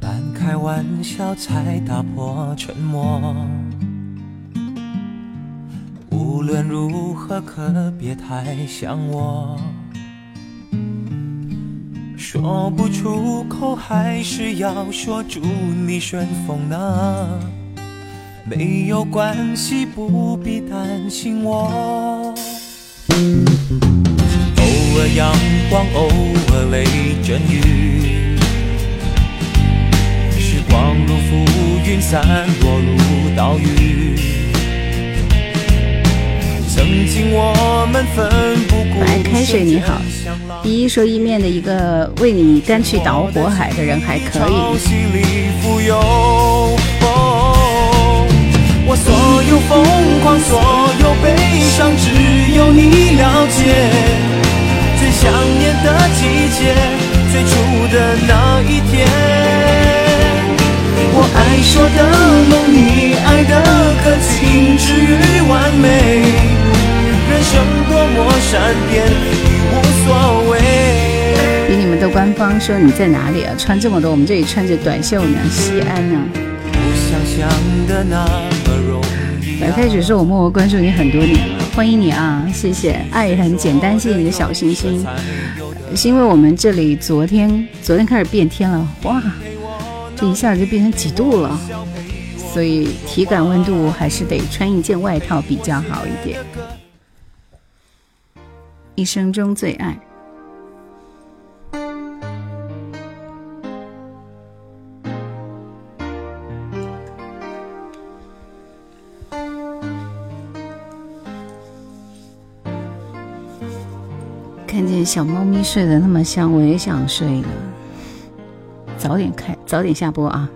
半开玩笑才打破沉默，无论如何可别太想我。说不出口，还是要说祝你顺风呢。没有关系，不必担心我。偶尔阳光，偶尔雷阵雨，时光如浮云，散落如岛屿。曾经我们奋不顾白开水你好，第一说一面的一个为你甘去岛火海的人还可以。所有疯狂，所有悲伤，只有你了解。最想念的季节，最初的那一天。我爱说的梦，你爱的可仅止于完美。人生多么善变，已无所谓。比你们都官方说你在哪里啊？穿这么多，我们这里穿着短袖呢，西安呢。想的那么容。白开水说：“我默默关注你很多年了，欢迎你啊！谢谢，爱很简单，谢谢你的小心心。是因为我们这里昨天昨天开始变天了，哇，这一下就变成几度了，所以体感温度还是得穿一件外套比较好一点。一生中最爱。”小猫咪睡得那么香，我也想睡了。早点开，早点下播啊！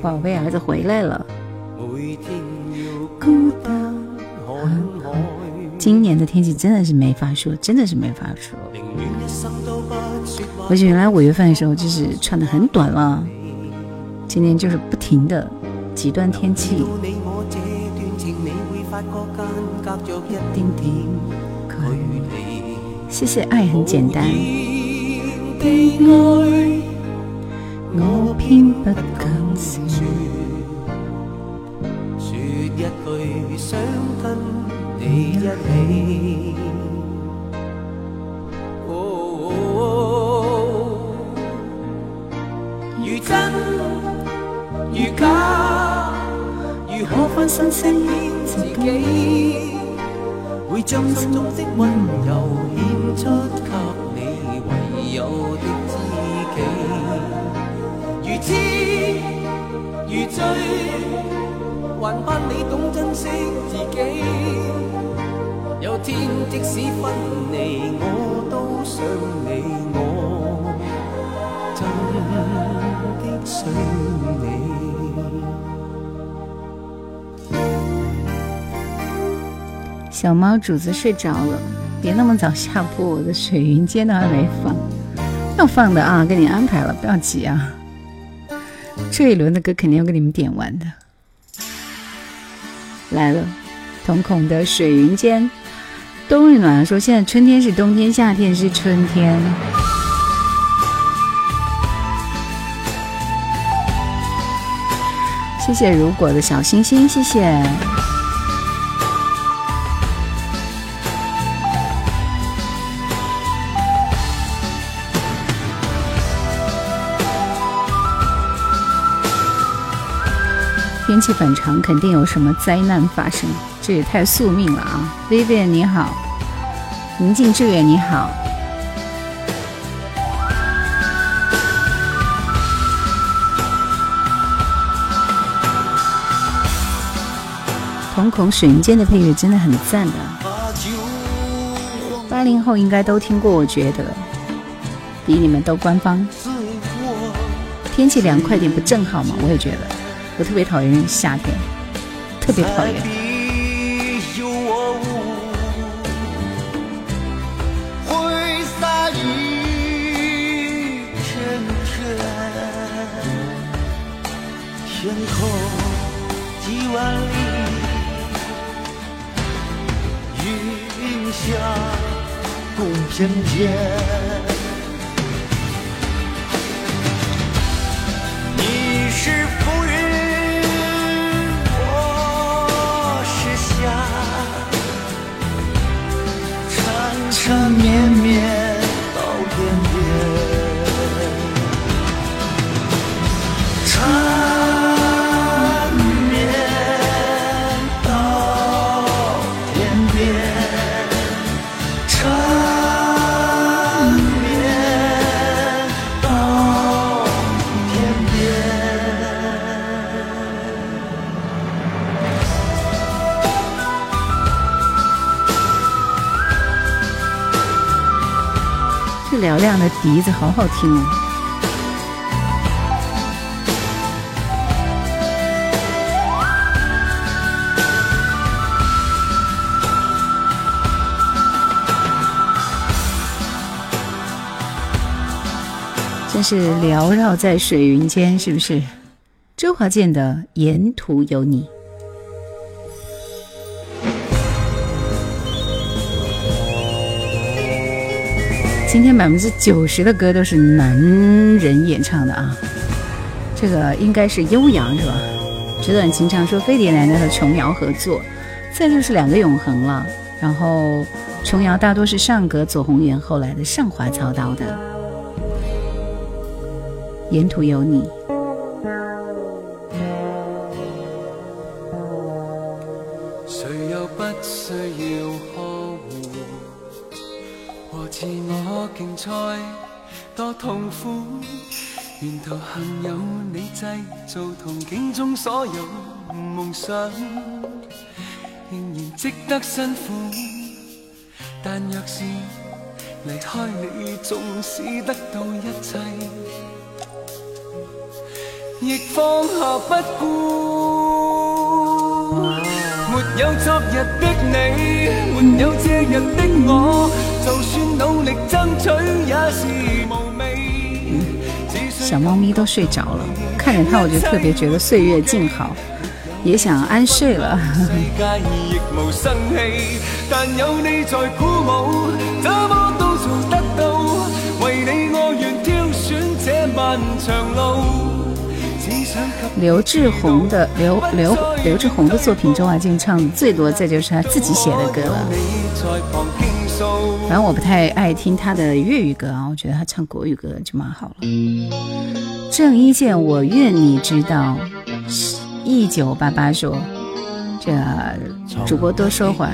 宝贝儿子回来了。今年的天气真的是没法说，真的是没法说。而且原来五月份的时候就是穿的很短了，今年就是不停的极端天气。谢谢，爱很简单。我偏不一起，如真如假，如何分身饰演自己？会将心中的温柔献出给你，唯有的知己。如痴如醉。还盼你懂珍惜自己。有天即使分离，我都想你，我真的想你。小猫主子睡着了，别那么早下播，我的水云间都还没放，要放的啊，给你安排了，不要急啊。这一轮的歌肯定要给你们点完的。来了，瞳孔的水云间。冬日暖阳说现在春天是冬天夏天是春天。谢谢如果的小星星谢谢。天气反常肯定有什么灾难发生。这也太宿命了啊！Vivian 你好，宁静致远你好，瞳孔水云间的配乐真的很赞的，八零后应该都听过，我觉得比你们都官方。天气凉快点不正好吗？我也觉得。我特别讨厌夏天，特别讨厌。共翩笛子好好听哦！真是缭绕在水云间，是不是？周华健的《沿途有你》。今天百分之九十的歌都是男人演唱的啊，这个应该是悠扬是吧？纸短情长说飞碟奶奶和琼瑶合作，再就是两个永恒了。然后琼瑶大多是上格左宏元后来的上华操刀的，沿途有你。多痛苦，沿途幸有你制造同境中所有梦想，仍然值得辛苦。但若是离开你，纵使得到一切，亦放下不顾。没有昨日的你，没有这日的我，就努力争取也是无味。小猫咪都睡着了，看着它我就特别觉得岁月静好，也想安睡了。但有你在鼓舞，怎么都做得到。为你我愿挑选这漫长路。刘志宏的刘刘刘志宏的作品，周华健唱的最多，这就是他自己写的歌了。反正我不太爱听他的粤语歌啊，我觉得他唱国语歌就蛮好了。郑伊健，我愿你知道。一九八八说，这主播多说会儿。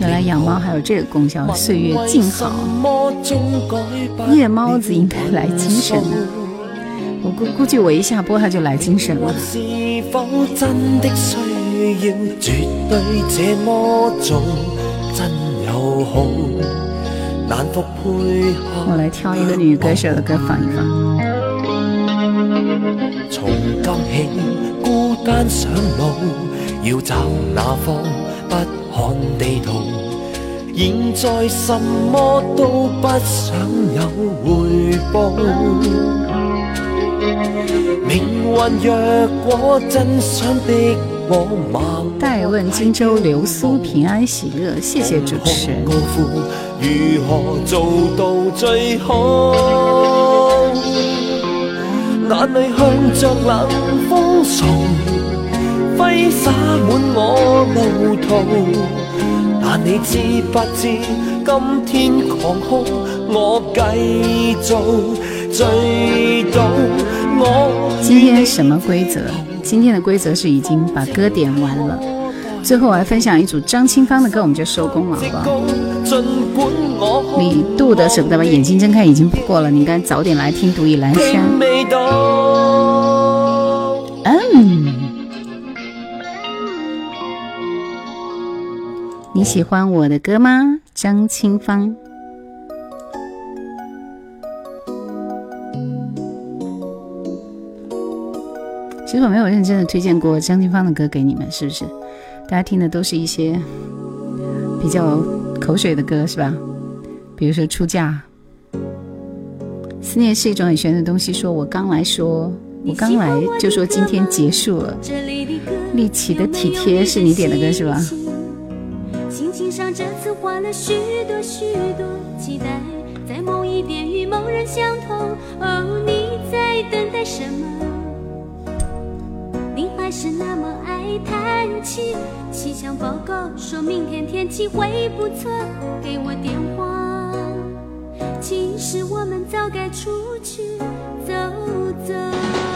原来养猫还有这个功效，岁月静好。夜猫子应该来精神了，我估估计我一下播它就来精神了。我来挑一个女歌手的歌放一放。从今起，孤单上路，要找哪方？不看地圖，現在什麼都不想有回報。命運若果真想逼，代問荊州流蘇平安喜樂，謝謝主持人。如何做到最好？眼淚向着冷風送。揮灑滿我路途，但你知不知今天狂哭，我繼續今天什么规则？今天的规则是已经把歌点完了，最后我还分享一组张清芳的歌，我们就收工了，好不好？李杜的舍不得把眼睛睁开已经不过了，你应该早点来听《独倚阑珊》。嗯，你喜欢我的歌吗？张清芳。其实我没有认真的推荐过张清芳的歌给你们，是不是？大家听的都是一些比较口水的歌，是吧？比如说《出嫁》，思念是一种很玄的东西。说我刚来说，我刚来就说今天结束了。丽奇的体贴是你点的歌是吧？心情上这次换了许多许多期待，在某一点与某人相同。哦，你在等待什么？还是那么爱叹气，气象报告说明天天气会不错，给我电话。其实我们早该出去走走。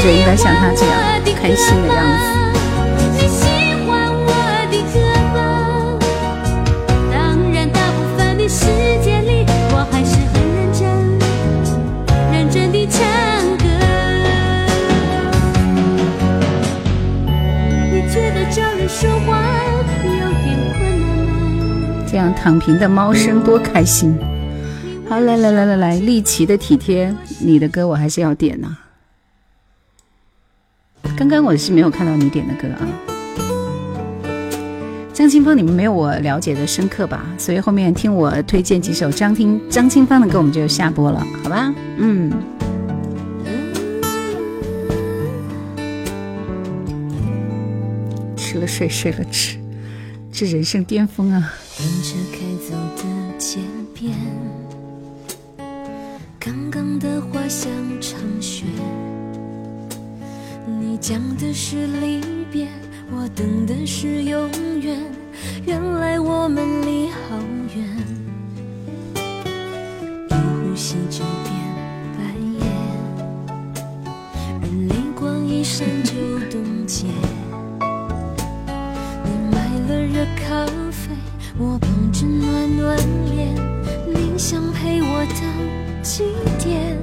睡觉就应该像他这样开心的样子。这样躺平的猫声多开心。好，来来来来来，丽奇的体贴，你的歌我还是要点呐、刚刚我是没有看到你点的歌啊，张清芳，你们没有我了解的深刻吧？所以后面听我推荐几首张听张清芳的歌，我们就下播了，好吧？嗯。吃了睡，睡了吃，这人生巅峰啊！沿着开走的街边，刚刚的花香长雪。讲的是离别，我等的是永远。原来我们离好远，一呼吸就变白夜，而泪光一闪就冻结。你买了热咖啡，我捧着暖暖脸，你想陪我到几点？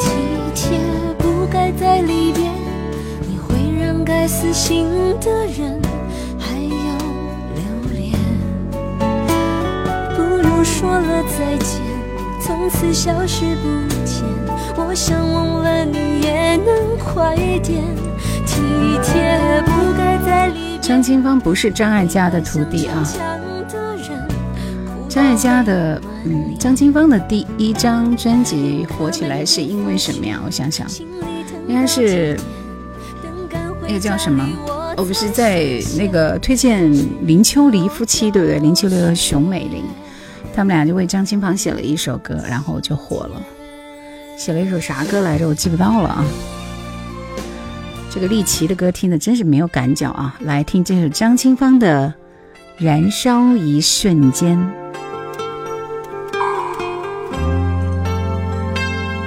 体贴不该在离。会让该死心的人还要留恋，不如说了再见，从此消失不见。我想忘了你也能快点，体贴不该在离别。张清芳不是张艾嘉的徒弟啊。张艾嘉的，嗯，张清芳的第一张专辑火起来是因为什么呀？我想想，应该是那个叫什么？我不是在那个推荐林秋离夫妻，对不对？林秋离和熊美玲，他们俩就为张清芳写了一首歌，然后就火了。写了一首啥歌来着？我记不到了啊。这个丽奇的歌听的真是没有感觉啊！来听这首张清芳的《燃烧一瞬间》，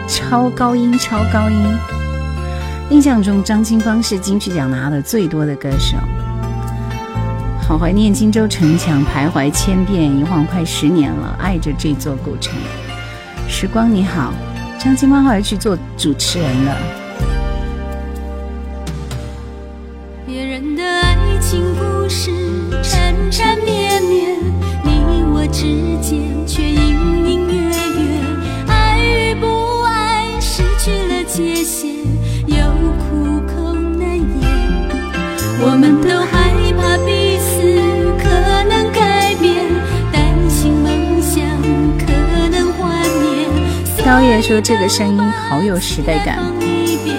超高音，超高音。印象中，张清芳是金曲奖拿的最多的歌手。好怀念荆州城墙，徘徊千遍，一晃快十年了，爱着这座古城。时光你好，张清芳后来去做主持人了。别人的爱情故事缠缠绵绵，你我之间却隐隐约约，爱与不爱失去了界我们都害怕彼此可能改变，担心梦想可能幻灭。刀爷说这个声音好有时代感。一遍，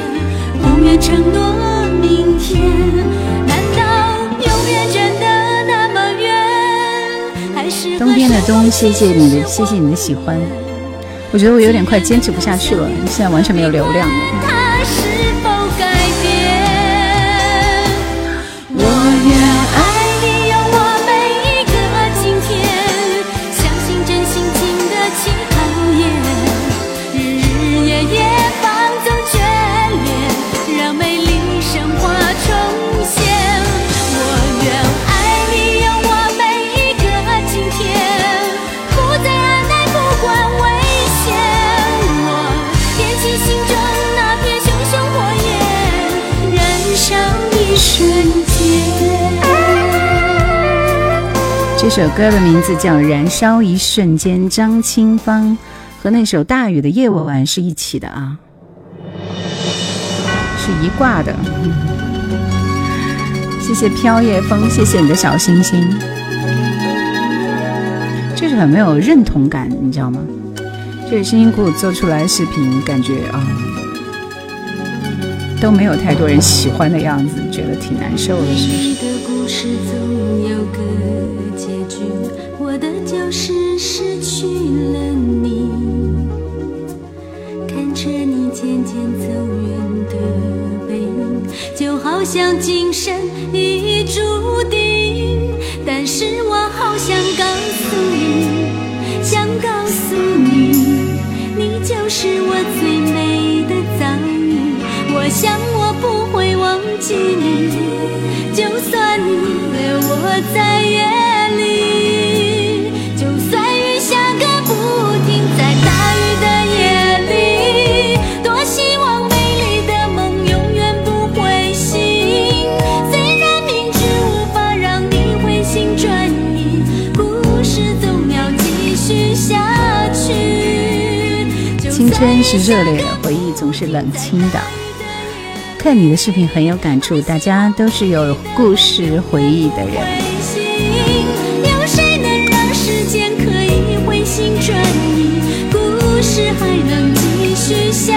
不愿承诺明天。难道永远真的那么远？还是冬天的冬，谢谢你的，谢谢你的喜欢。我觉得我有点快坚持不下去了，现在完全没有流量。Yeah. 这首歌的名字叫《燃烧一瞬间》，张清芳和那首《大雨的夜晚》是一起的啊，是一挂的。谢谢飘夜风，谢谢你的小星星。就是很没有认同感，你知道吗？就是辛辛苦苦做出来的视频，感觉啊都没有太多人喜欢的样子，觉得挺难受的，是不是？就是失去了你，看着你渐渐走远的背影，就好像今生已注定。但是我好想告诉你，想告诉你，你就是我最美的遭遇。我想我不会忘记你，就算你留我在是热烈的，回忆总是冷清的。看你的视频很有感触，大家都是有故事回忆的人。有谁能让时间可以回心转意，故事还能继续下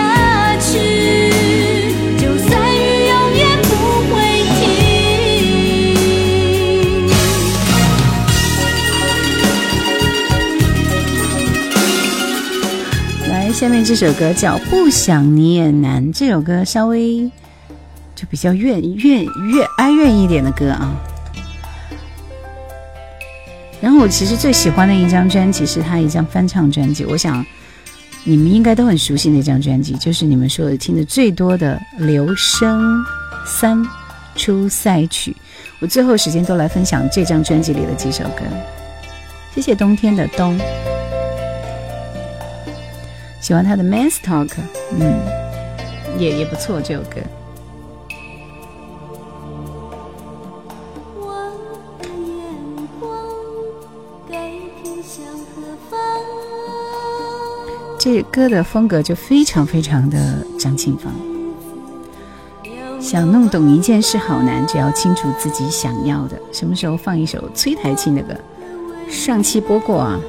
下面这首歌叫《不想你也难》，这首歌稍微。就比较怨怨怨哀怨一点的歌啊。然后我其实最喜欢的一张专辑是他一张翻唱专辑，我想你们应该都很熟悉那张专辑，就是你们说的听的最多的《留声三出赛曲》。我最后时间都来分享这张专辑里的几首歌。谢谢冬天的冬，喜欢他的《Man's Talk》，嗯，也也不错这首歌。这歌的风格就非常非常的张清芳。想弄懂一件事好难，只要清楚自己想要的。什么时候放一首崔台庆的歌？上期播过啊。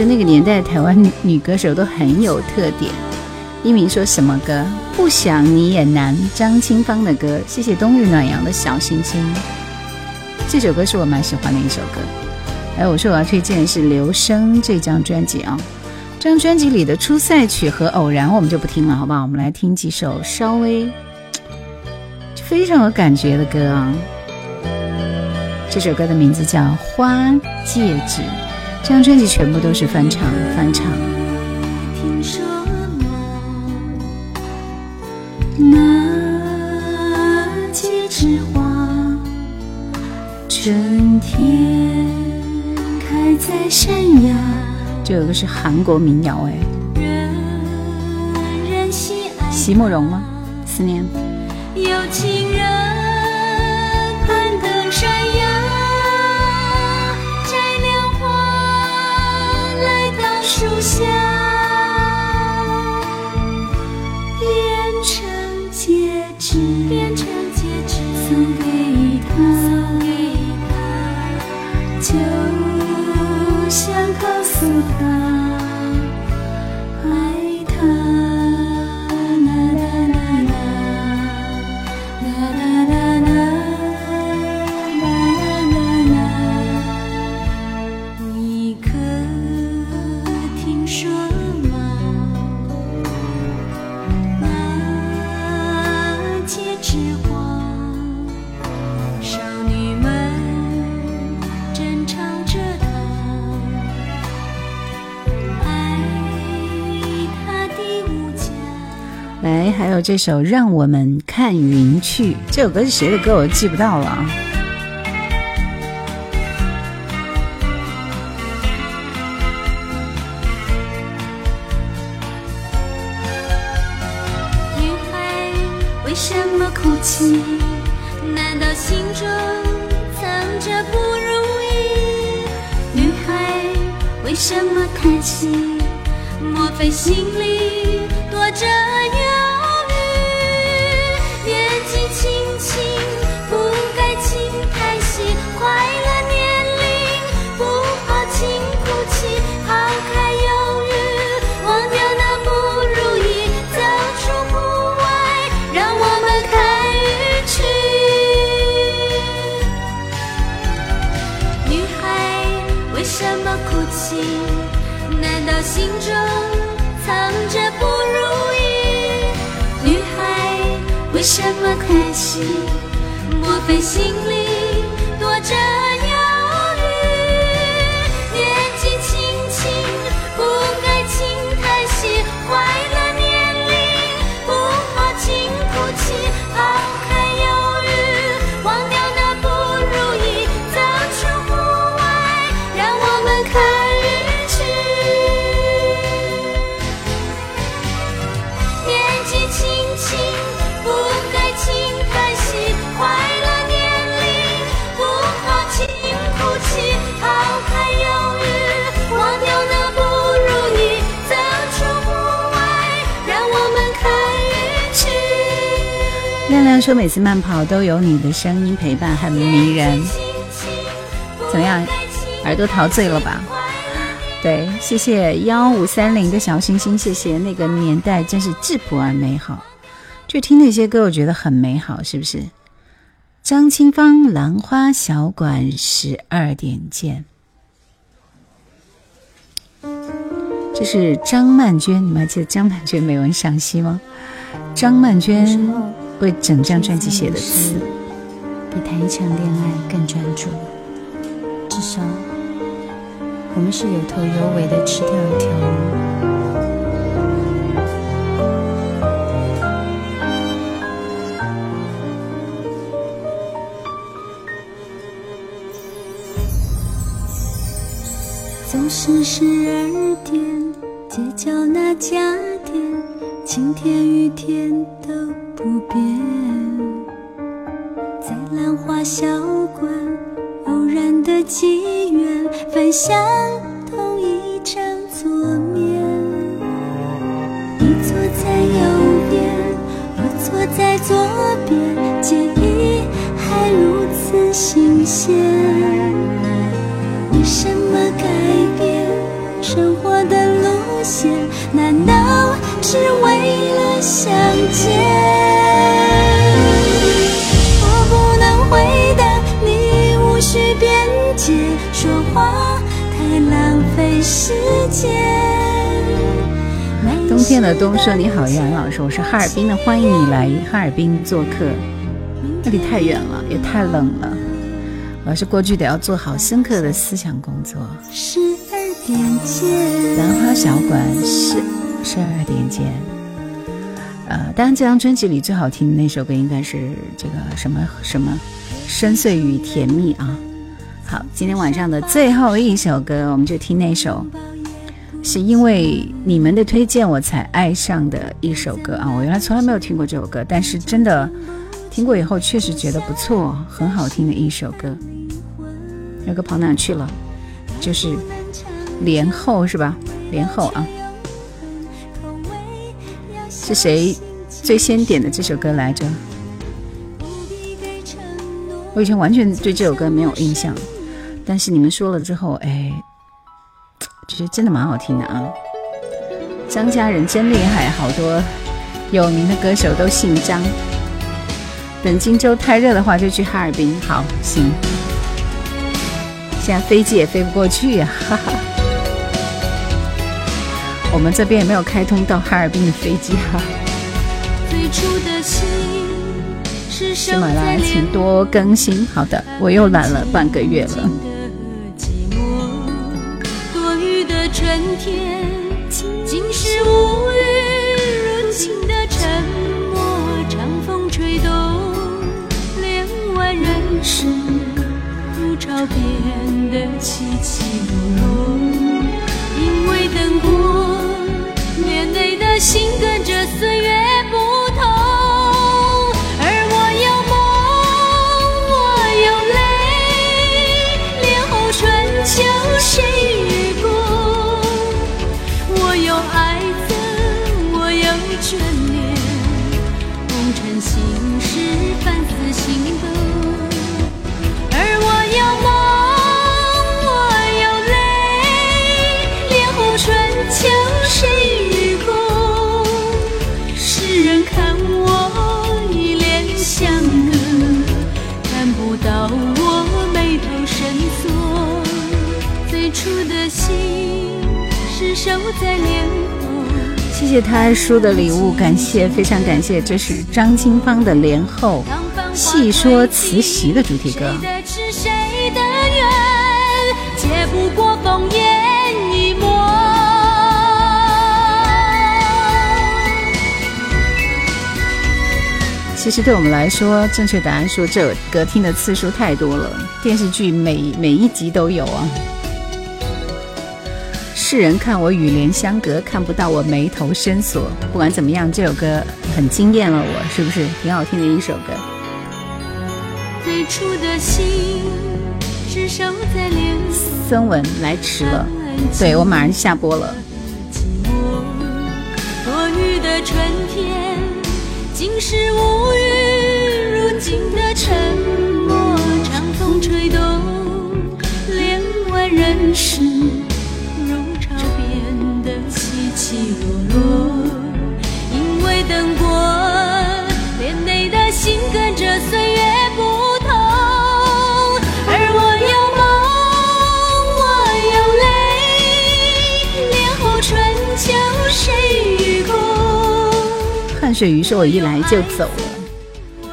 声明月说，那个年代台湾女歌手都很有特点。一鸣说什么歌？不想你也难。张清芳的歌。谢谢冬日暖阳的小星星。这首歌是我蛮喜欢的一首歌。哎，我说我要推荐的是《留声》这张专辑啊，这张专辑里的《出赛曲》和《偶然》我们就不听了，好不好？我们来听几首稍微非常有感觉的歌啊。这首歌的名字叫《花戒指》，这张专辑全部都是翻唱，翻唱。听说那春天开在山崖。这有个是韩国民谣哎，席慕容吗？思念。这首《让我们看云去》，这首歌是谁的歌？我记不到了次慢跑都有你的声音陪伴，很迷人。怎么样，耳朵陶醉了吧？对，谢谢幺五三零的小星星，谢谢那个年代真是质朴而美好，就听那些歌，我觉得很美好，是不是？张清芳《兰花小馆》十二点见，这是张曼娟，你们还记得张曼娟美文赏析吗？张曼娟为整张专辑写的词，比谈一场恋爱更专注。至少，我们是有头有尾的吃掉一条鱼。总是十二点，街角那家店，晴天雨天都不变。在兰花小馆，偶然的机缘，分享同一张桌面。你坐在右边，我坐在左边，记忆还如此新冬天的冬说：“你好，依然老师，我是哈尔滨的，欢迎你来哈尔滨做客。那里太远了，也太冷了。老师过去得要做好深刻的思想工作。十二点见，兰花小馆十十二点见。呃，当然这张专辑里最好听的那首歌应该是这个什么什么深邃与甜蜜啊。好，今天晚上的最后一首歌，我们就听那首。”是因为你们的推荐我才爱上的一首歌啊！我原来从来没有听过这首歌，但是真的听过以后，确实觉得不错，很好听的一首歌。那个跑哪去了？就是连后是吧？连后啊，是谁最先点的这首歌来着？我以前完全对这首歌没有印象，但是你们说了之后，哎。其实真的蛮好听的啊！张家人真厉害，好多有名的歌手都姓张。等荆州太热的话，就去哈尔滨。好，行。现在飞机也飞不过去呀，哈哈。我们这边也没有开通到哈尔滨的飞机哈。喜马拉雅，请多更新。好的，我又懒了半个月了。春天，竟是无语如情的沉默。长风吹动，帘外人世如潮变得起起落落。因为等过，帘内的心跟着岁月眷恋，红尘心事，凡思心动。而我有梦，我有泪，莲后春秋谁与共？世人看我一脸相隔，看不到我眉头深锁。最初的心是守在脸。谢谢他叔的礼物，感谢，非常感谢，这是张清芳的《莲后细说慈禧》的主题歌。其实对我们来说，正确答案说这首歌听的次数太多了，电视剧每每一集都有啊。世人看我与莲相隔，看不到我眉头深锁。不管怎么样，这首歌很惊艳了我，是不是挺好听的一首歌？最初的心在莲孙文来迟了，对我马上下播了。多雨的春天，竟是无语如今的沉默。长风吹动帘外人世。共？汉水鱼说：“我一来就走了。”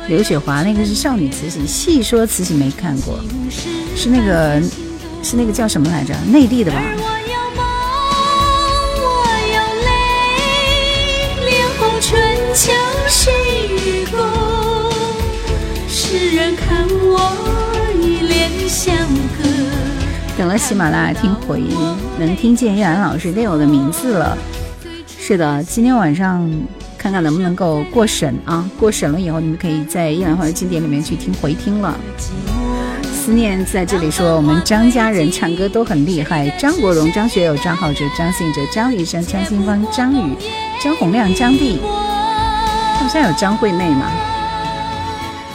刘雪华那个是少女慈禧，细说慈禧没看过，是那个是那个叫什么来着？内地的吧？秋谁与共？世人看我一脸相隔。等了喜马拉雅听回音，能听见叶兰老师念我的名字了。是的，今天晚上看看能不能够过审啊！过审了以后，你们可以在叶兰花的经典里面去听回听了。思念在这里说，我们张家人唱歌都很厉害。张国荣、张学友、张浩哲、张信哲、张雨生、张清芳、张宇、张洪亮、张帝。好像有张惠妹吗？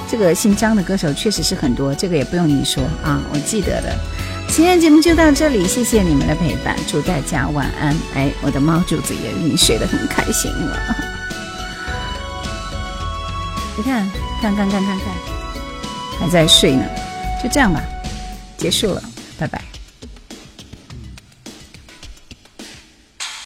这个姓张的歌手确实是很多，这个也不用你说啊，我记得的。今天节目就到这里，谢谢你们的陪伴，祝大家晚安。哎，我的猫主子也已经睡得很开心了。你看，看看看看看，还在睡呢。就这样吧，结束了，拜拜。